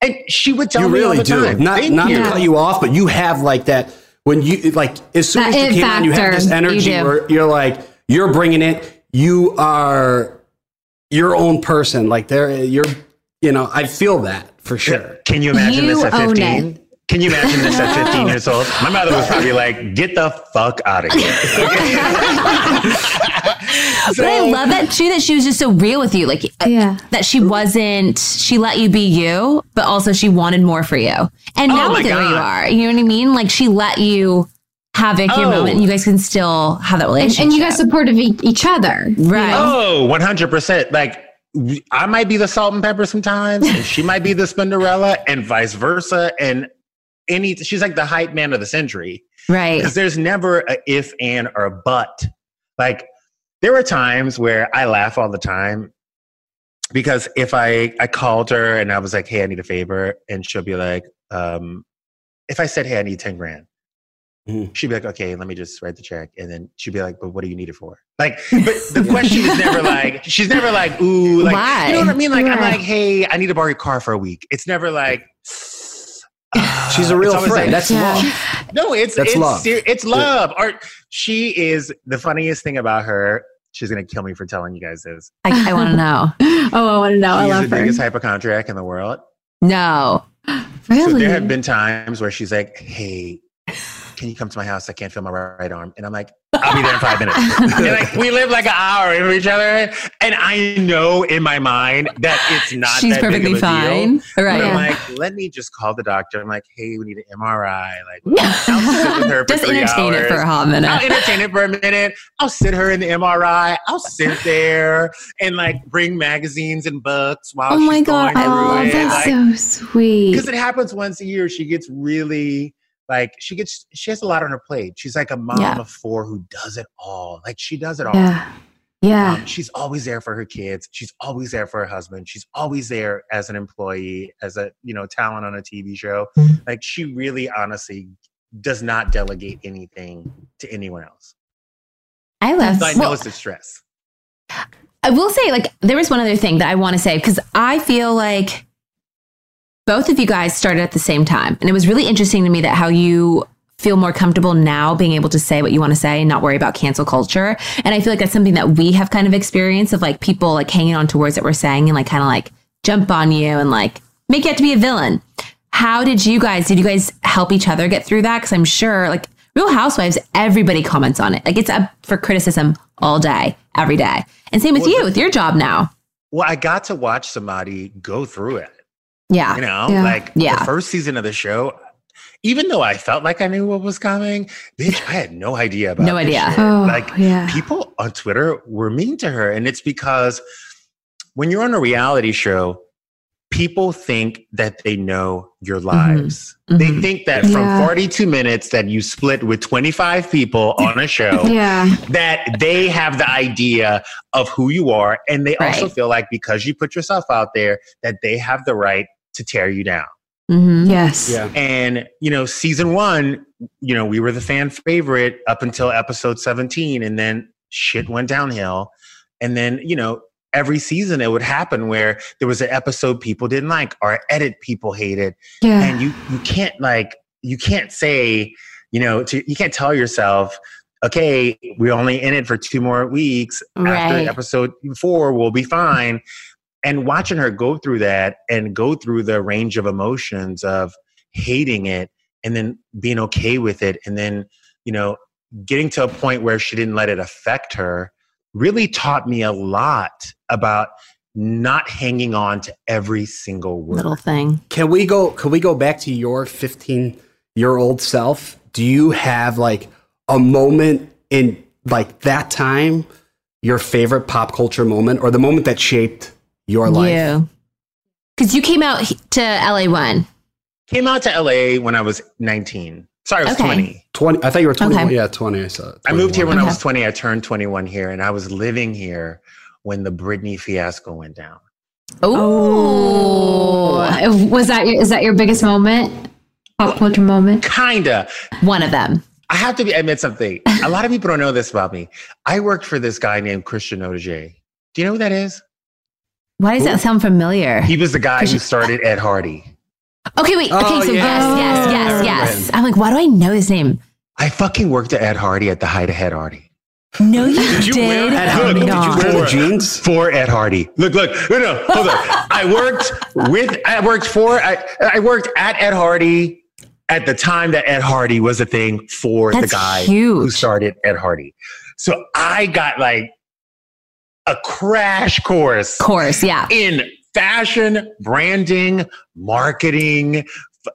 And she would tell You me all really the do. time. Not Thank not you. to cut you off, but you have like that when you like as soon That as you it came on, you have this energy do. where you're like you're bringing it. You are your own person. Like there, you're. You know, I feel that for sure. Can you imagine You this at own 15? It. Can Can you imagine this at 15 years old? My mother was probably like, get the fuck out of here. but I love that too that she was just so real with you. Like uh, Yeah. that she wasn't she let you be you, but also she wanted more for you. And Oh now my look at where you are. You know what I mean? Like she let you have like your Oh. moment you guys can still have that relationship. and you guys supportive e- each other. right. Oh, 100%. Like, I might be the Salt-N-Pepa sometimes, and she might be the Spinderella, and vice versa. And any, she's like the hype man of the century. Right. Because there's never a if, and, or a but. Like, there were times where I laugh all the time because if I, I called her and I was like, hey, I need a favor, and she'll be like, um, if I said, hey, I need 10 grand, Mhm. she'd be like, okay, let me just write the check. And then she'd be like, but what do you need it for? Like, but the question is never like, she's never like, ooh, like, Why? you know what I mean? Like, I'm like, hey, I need to borrow your car for a week. It's never like, She's a real friend. like- That's Yeah. love. no, it's That's it's love. ser- it's love. Or she is the funniest thing about her. She's gonna kill me for telling you guys this. I, I want to know. Oh, I want to know. I She's love the her. biggest hypochondriac in the world. No. really. So there have been times where she's like, "Hey, can you come to my house? I can't feel my right arm." And I'm like, "I'll be there in five minutes." and like we live like an hour from each other, and I know in my mind that it's not. She's that big perfectly of a fine. Deal. But Right. I'm like, let me just call the doctor. I'm like, hey, we need an MRI. Like, I'll sit with her for Just three entertain it for a hot minute. I'll entertain it for a minute. I'll sit her in the MRI. I'll sit there and like bring magazines and books while Oh she's my God, going I through oh, love it. that's Like, so sweet. because it happens once a year. She gets really like she gets she has a lot on her plate. She's like a mom Yeah. of four who does it all. Like she does it all. Yeah. Yeah. Um, she's always there for her kids. She's always there for her husband. She's always there as an employee, as a you know talent on a TV show. Like she really, honestly, does not delegate anything to anyone else. I love So I know it's a stress. I will say, like, there was one other thing that I want to say because I feel like both of you guys started at the same time. And it was really interesting to me that how you feel more comfortable now being able to say what you want to say and not worry about cancel culture. And I feel like that's something that we have kind of experienced of like people like hanging on to words that we're saying and like kind of like jump on you and like make you out to be a villain. How did you guys, did you guys help each other get through that? Because I'm sure like Real Housewives, everybody comments on it. Like it's up for criticism all day, every day. And same with Well, you, with your job now. Well, I got to watch somebody go through it. Yeah. You know, Yeah. like Yeah. the first season of the show, even though I felt like I knew what was coming, bitch, I had no idea about No idea. Oh, like yeah. people on Twitter were mean to her. And it's because when you're on a reality show, people think that they know your lives. They Mhm. think that from Yeah. 42 minutes that you split with 25 people on a show, Yeah. that they have the idea of who you are. And they also feel like because you put yourself out there, that they have the right to tear you down. Mhm. Yes. Yeah. And, you know, season one, you know, we were the fan favorite up until episode 17, and then shit went downhill. And then, you know, every season it would happen where there was an episode people didn't like or edit people hated. Yeah. And you you can't like you can't say, you know, to, you can't tell yourself, okay, we're only in it for two more weeks. Right. After episode four, we'll be fine. And watching her go through that and go through the range of emotions of hating it and then being okay with it and then, you know, getting to a point where she didn't let it affect her really taught me a lot about not hanging on to every single word. Little thing. Can we go? Can we go back to your 15 year old self? Do you have like a moment in like that time, your favorite pop culture moment, or the moment that shaped your life? You. Because you came out to LA one. Came out to LA when I was 19. Sorry, I was Okay. 20. 20. I thought you were 21. Okay. Yeah, 20. I saw. I moved here when I was 20. I turned 21 here and I was living here when the Britney fiasco went down. Oh. Oh, was that your, is that your biggest moment? Pop culture moment? Kinda. One of them. I have to be, admit something. A lot of people don't know this about me. I worked for this guy named Christian Audigier. Do you know who that is? Why does that sound familiar? He was the guy who started Ed Hardy. Okay, wait. Oh, Okay, so yeah. yes, yes, yes, yes. I'm like, why do I know his name? I fucking worked at Ed Hardy at the height of Ed Hardy. No, you Did you wear did. Ed Oh Hardy? my Did you wear the jeans? for Ed Hardy. Look, look, no, no, hold on. I worked with, I worked for, I, I worked at Ed Hardy at the time that Ed Hardy was a thing for That's the guy huge. who started Ed Hardy. So I got like a crash course course, yeah. in fashion, branding, marketing,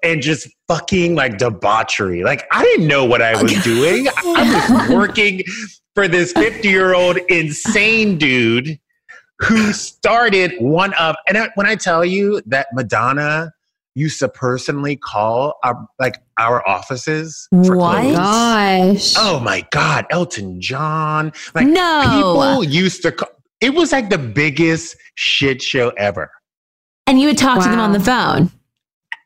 and just fucking like debauchery. Like I didn't know what I was doing. I was working for this 50 year old insane dude who started one of, and I, when I tell you that Madonna used to personally call our like our offices for What? clothes. Gosh. Oh my God, Elton John. Like No. people used to call, it was like the biggest shit show ever. And you would talk to them on the phone.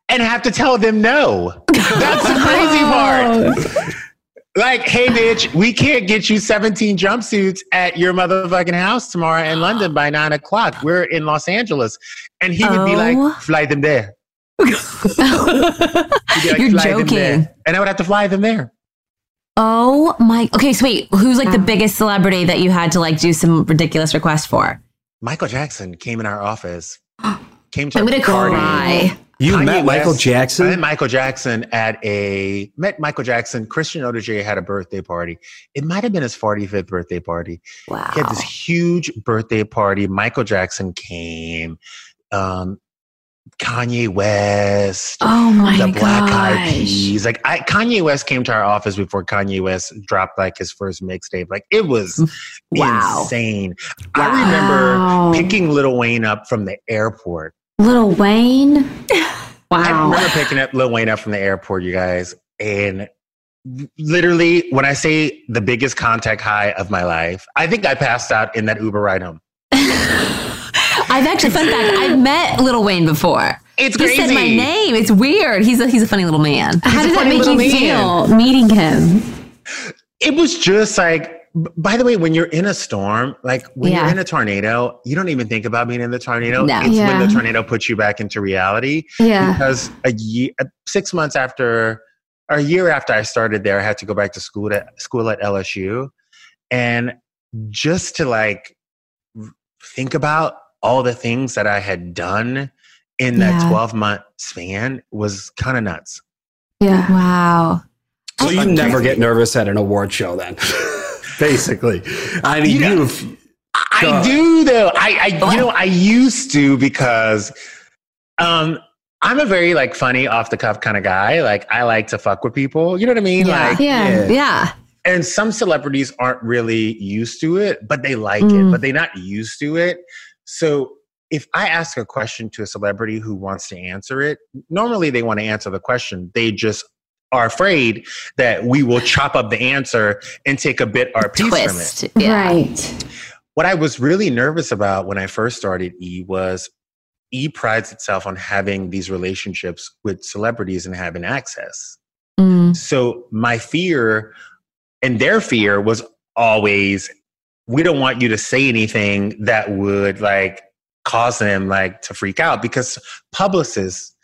And have to tell them no. That's the crazy part. Like, hey, bitch, we can't get you 17 jumpsuits at your motherfucking house tomorrow in London by nine o'clock. We're in Los Angeles. And he would be Oh. like, fly them there. Like, You're "Fly them there." joking. And I would have to fly them there. Oh my. Okay, so wait, who's like the biggest celebrity that you had to like do some ridiculous request for? Michael Jackson came in our office. Came to I'm a gonna party. cry. You Kanye met Michael West- Jackson? I met Michael Jackson at a met Michael Jackson. Christian Audigier had a birthday party. It might have been his 45th birthday party. Wow. He had this huge birthday party. Michael Jackson came. Um, Kanye West. Oh my the gosh. Black Eyed Peas. Like I, Kanye West came to our office before Kanye West dropped like his first mixtape. Like it was mm, Wow. insane. Wow. I remember picking Little Wayne up from the airport. Little Wayne. Wow. I remember picking up Lil Wayne up from the airport, you guys, and literally when I say the biggest contact high of my life, I think I passed out in that Uber ride home. I've actually, fun fact, I've met Little Wayne before. It's He crazy. said my name. It's weird. He's a he's a funny little man. How He's a did that make you man. feel meeting him? It was just like, by the way, when you're in a storm, like when Yeah. you're in a tornado, you don't even think about being in the tornado. No. It's Yeah. when the tornado puts you back into reality. Yeah. Because a year, uh, six months after, or a year after I started there, I had to go back to school at school at LSU, and just to like think about all the things that I had done in that Yeah. 12 month span was kind of nuts. Yeah. Wow. So you Fucking never crazy. get nervous at an award show then. Basically. I mean, You know- you've I God. do though. I, I you know I used to because um I'm a very like funny off the cuff kind of guy. Like I like to fuck with people. You know what I mean? Yeah. Like Yeah. Yeah. and some celebrities aren't really used to it, but they like Mm. it, but they're not used to it. So if I ask a question to a celebrity who wants to answer it, normally they want to answer the question. They just are afraid that we will chop up the answer and take a bit or a piece from it. Twist. Yeah. Right. What I was really nervous about when I first started E was E prides itself on having these relationships with celebrities and having access. Mm. So my fear and their fear was always we don't want you to say anything that would like cause them like to freak out because publicists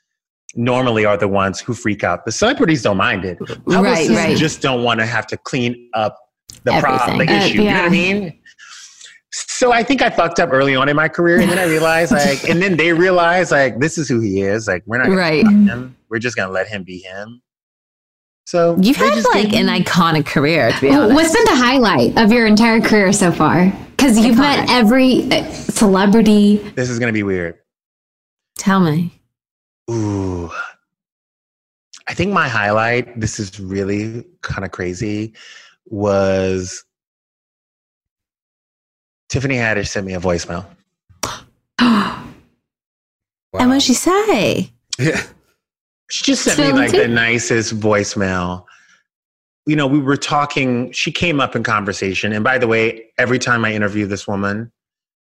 normally are the ones who freak out. The celebrities don't mind it. Publicists right. just don't want to have to clean up the problem, the Everything. Uh, issue. You know what I mean? So I think I fucked up early on in my career, and then I realized like, and then they realized like, this is who he is. Like, we're not gonna Right. him. We're just gonna let him be him. So You've had just like an iconic career, to be honest. What's been the highlight of your entire career so far? Because you've met every uh, celebrity. This is gonna be weird. Tell me. Ooh. I think my highlight, this is really kind of crazy, was Tiffany Haddish sent me a voicemail. wow. And what'd she say? Yeah. She just sent me like the nicest voicemail. You know, we were talking, she came up in conversation. And by the way, every time I interview this woman,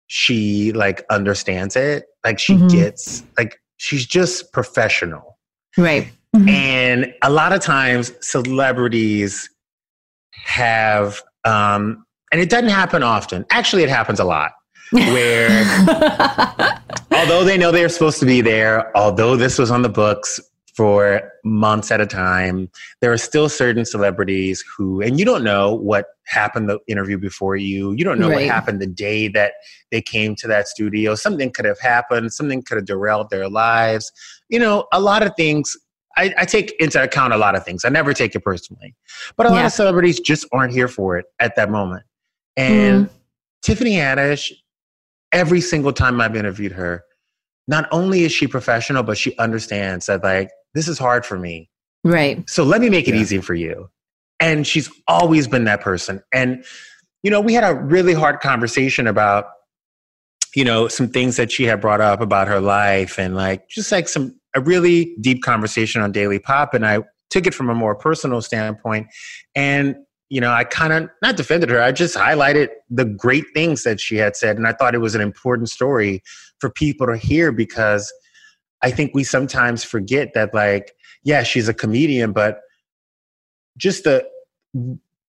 she like understands it. Like she Mhm. gets, like, she's just professional. Right. And a lot of times, celebrities have, um, and it doesn't happen often. Actually, it happens a lot. Where, although they know they're supposed to be there, although this was on the books for months at a time, there are still certain celebrities who, and you don't know what happened the interview before you. You don't know what happened the day that they came to that studio. Something could have happened. Something could have derailed their lives. You know, a lot of things I, I take into account a lot of things. I never take it personally, but a lot of celebrities just aren't here for it at that moment. And Mm. Tiffany Haddish, every single time I've interviewed her, not only is she professional, but she understands that like this is hard for me. Right. So let me make it Yeah. easy for you. And she's always been that person. And, you know, we had a really hard conversation about, you know, some things that she had brought up about her life and like just like some, a really deep conversation on Daily Pop. And I took it from a more personal standpoint. And, you know, I kind of not defended her, I just highlighted the great things that she had said. And I thought it was an important story for people to hear because I think we sometimes forget that, like, yeah, she's a comedian, but just the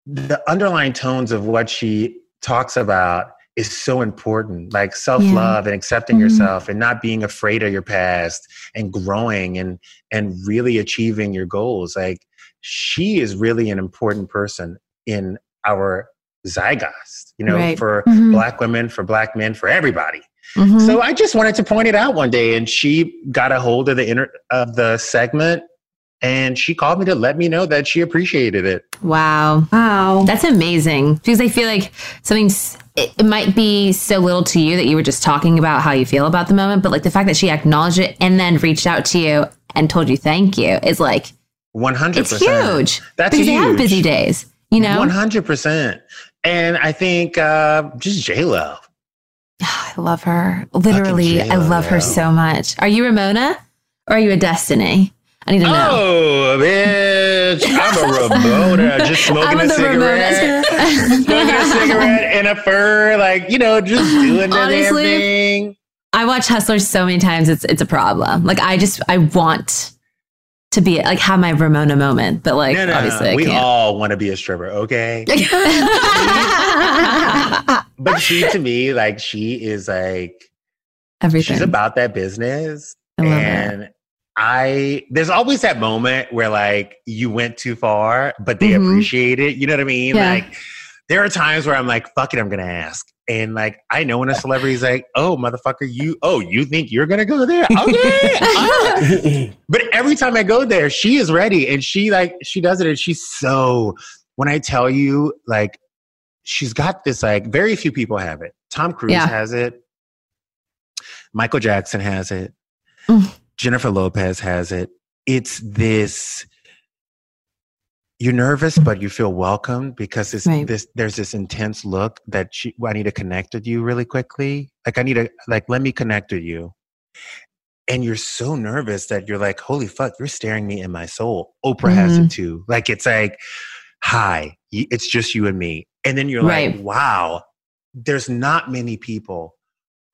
the underlying tones of what she talks about is so important like self-love and accepting Mhm. yourself and not being afraid of your past and growing and and really achieving your goals like she is really an important person in our zeitgeist you know Right. for Mhm. black women for black men for everybody Mhm. so I just wanted to point it out one day, and she got a hold of the inter- of the segment, and she called me to let me know that she appreciated it. wow. Wow. That's amazing because I feel like something's it, it might be so little to you that you were just talking about how you feel about the moment, but like the fact that she acknowledged it and then reached out to you and told you thank you is like One hundred it's percent. huge. That's because they have huge. busy days, you know. One hundred percent. And I think uh, just J Lo. I love her. Literally, I J-Lo, love her so much. Are you Ramona or are you a Destiny? I need to know. Oh, bitch! I'm a Ramona, just smoking I'm a cigarette, smoking a cigarette in a fur, like you know, just doing the damn thing. I watch Hustlers so many times. It's it's a problem. Like I just I want to be like have my Ramona moment, but like No, no, obviously we all want to be a stripper, okay? but she to me like she is like Everything. she's about that business I and i there's always that moment where like you went too far but they Mhm. appreciate it you know what i mean Yeah. like there are times where i'm like fuck it i'm gonna ask and like i know when a celebrity's like oh motherfucker you oh you think you're gonna go there okay Ah. but every time I go there, she is ready and she like she does it and she's so when I tell you like she's got this like very few people have it. Tom Cruise Yeah. has it. Michael Jackson has it. Mm. Jennifer Lopez has it. It's this you're nervous but you feel welcome because this, Right. this there's this intense look that she, I need to connect with you really quickly. Like I need to like let me connect with you and you're so nervous that you're like, holy fuck, you're staring me in my soul. Oprah has Mm-hmm. it too. Like it's like, hi, it's just you and me. And then you're like, wow, there's not many people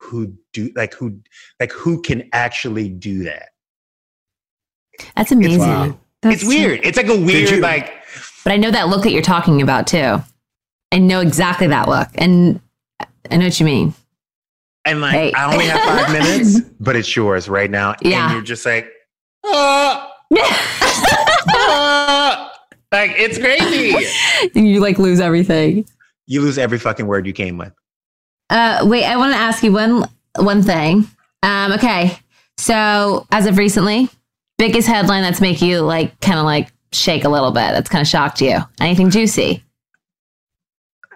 who do like who like who can actually do that. That's amazing. Wow. That's it's weird. It's like a weird you- like But I know that look that you're talking about too. I know exactly that look, and I know what you mean. and like Hey. I only have five minutes, but it's yours right now. Yeah. And you're just like, oh, oh. like it's crazy. you like lose everything. You lose every fucking word you came with. Uh, wait, I want to ask you one one thing. Um, okay, so as of recently, biggest headline that's make you like kind of like shake a little bit. That's kind of shocked you. Anything juicy?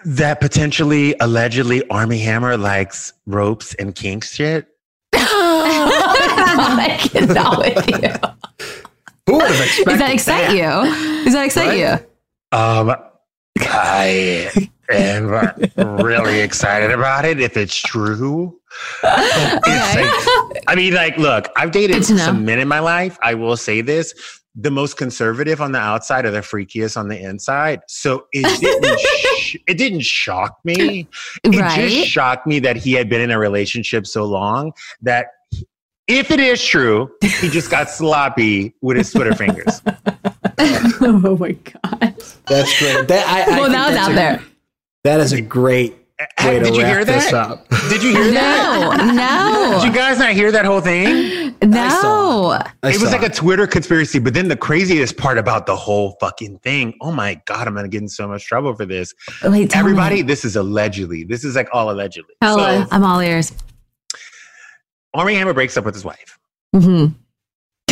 That potentially, allegedly, Armie Hammer likes ropes and kink shit. I cannot with you. Who would have expected Does that excite you? Does that excite Right? you? Um, I am really excited about it if it's true. It's Okay. like- I mean, like, look, I've dated Good know. some men in my life. I will say this. The most conservative on the outside are the freakiest on the inside. So it didn't, sh- it didn't shock me. It Right. just shocked me that he had been in a relationship so long that if it is true, he just got sloppy with his Twitter fingers. oh my god. That's great. That, I, I well, think now it's out a- there. That is a great way to Did you wrap hear this that? up. Did you hear that? No, Did you guys not hear that whole thing? no, I saw no. I it was saw like a Twitter conspiracy, but then the craziest part about the whole fucking thing, oh my God, I'm gonna get in so much trouble for this. Wait, tell Everybody, me. this is allegedly. This is like all allegedly. Tell so. I'm all ears. Armie Hammer breaks up with his wife. hmm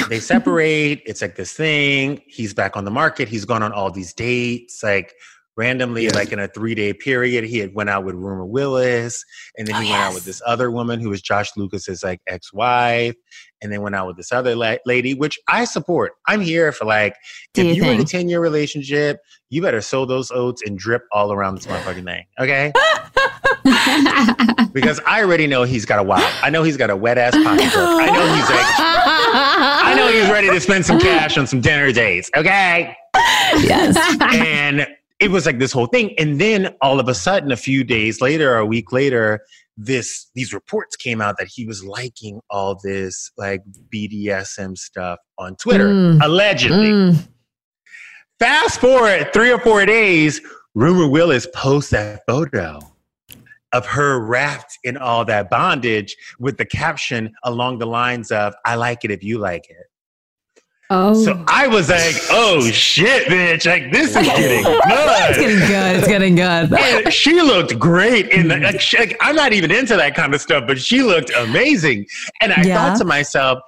they separate. It's like this thing. He's back on the market. He's gone on all these dates. Like randomly, Yes. like in a three day period, he had went out with Rumor Willis, and then Oh, he went out with this other woman who was Josh Lucas's like ex wife, and then went out with this other la- lady, which I support. I'm here for like Do if you you're in a ten year relationship, you better sow those oats and drip all around this motherfucking thing, okay? because I already know he's got a wow. I know he's got a wet ass pocketbook. I know he's like, I know he's ready to spend some cash on some dinner dates. Okay. yes. And it was like this whole thing. And then all of a sudden, a few days later, or a week later, this these reports came out that he was liking all this like BDSM stuff on Twitter, Mm. allegedly. Mm. Fast forward three or four days, Rumor Willis posts that photo of her wrapped in all that bondage with the caption along the lines of, I like it if you like it. Oh, So I was like, oh shit, bitch. Like, this is getting good. It's getting good. It's getting good. And she looked great in the, like, she- like, I'm not even into that kind of stuff, but she looked amazing. And I Yeah. thought to myself,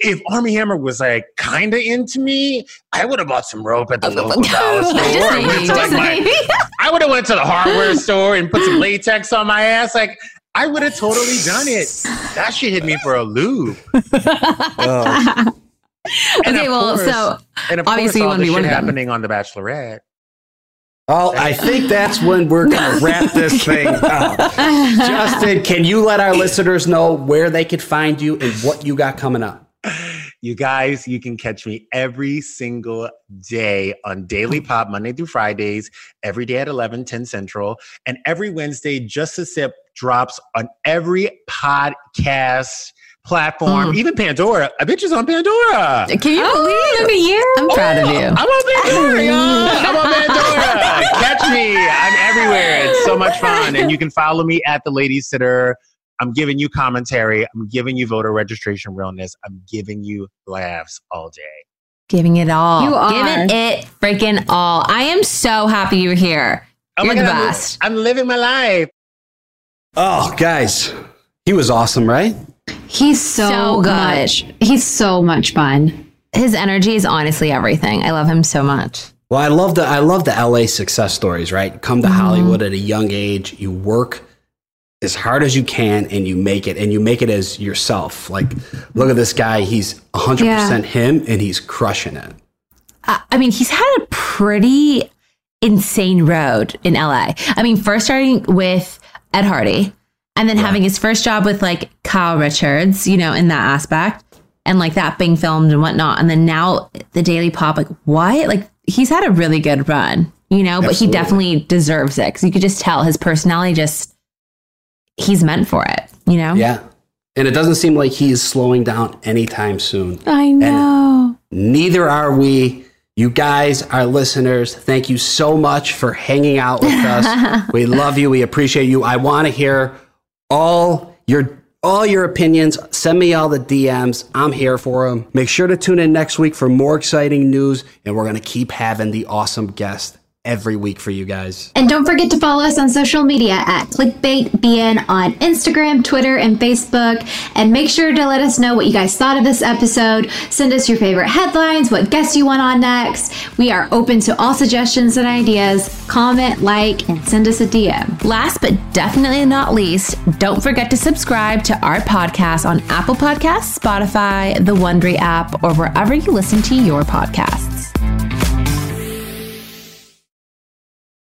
if Armie Hammer was like kind of into me, I would have bought some rope at the local dollar store. just went to, like, my- I would have went to the hardware store and put some latex on my ass. Like I would have totally done it. That shit hit me for a loop. Oh, And Okay, of well, course- so and of obviously course, you wanna be one shit of them. happening on The Bachelorette. well, I think that's when we're going to wrap this thing up. Justin, can you let our listeners know where they could find you and what you got coming up? You guys, you can catch me every single day on Daily oh. Pop, Monday through Fridays, every day at 11, 10 Central. And every Wednesday, Just a Sip drops on every podcast platform, Mm. even Pandora. I bet you's on Pandora. Can you oh, believe? look at you. I'm proud of you. I'm on Pandora, y'all. I'm on Pandora. Catch me. I'm everywhere. It's so much fun. And you can follow me at the Lady Sitter. I'm giving you commentary. I'm giving you voter registration realness. I'm giving you laughs all day. Giving it all. You are. Giving it freaking all. I am so happy you're here. Oh You're my the God, I'm- I'm, living my life. Oh, guys, he was awesome, right? He's so, So good. much. He's so much fun. His energy is honestly everything. I love him so much. Well, I love the I love the LA success stories, right? Come to mm-hmm. Hollywood at a young age, you work as hard as you can and you make it and you make it as yourself. Like look at this guy, he's 100% Yeah. him and he's crushing it. I I mean, he's had a pretty insane road in LA. I mean, first starting with Ed Hardy and then having his first job with like Kyle Richards, you know, in that aspect and like that being filmed and whatnot. And then now the Daily Pop, like, what? Like, he's had a really good run, you know, but he definitely deserves it because you could just tell his personality just, he's meant for it, you know? Yeah. And it doesn't seem like he's slowing down anytime soon. I know. Neither are we. You guys, our listeners, thank you so much for hanging out with us. we love you. We appreciate you. I want to hear all your all your opinions. Send me all the DMs. I'm here for them. Make sure to tune in next week for more exciting news, and we're gonna keep having the awesome guest every week for you guys. And don't forget to follow us on social media at ClickbaitBN on Instagram, Twitter, and Facebook. And make sure to let us know what you guys thought of this episode. Send us your favorite headlines, what guests you want on next. We are open to all suggestions and ideas. Comment, like, and send us a DM. Last but definitely not least, don't forget to subscribe to our podcast on Apple Podcasts, Spotify, the Wondery app, or wherever you listen to your podcasts.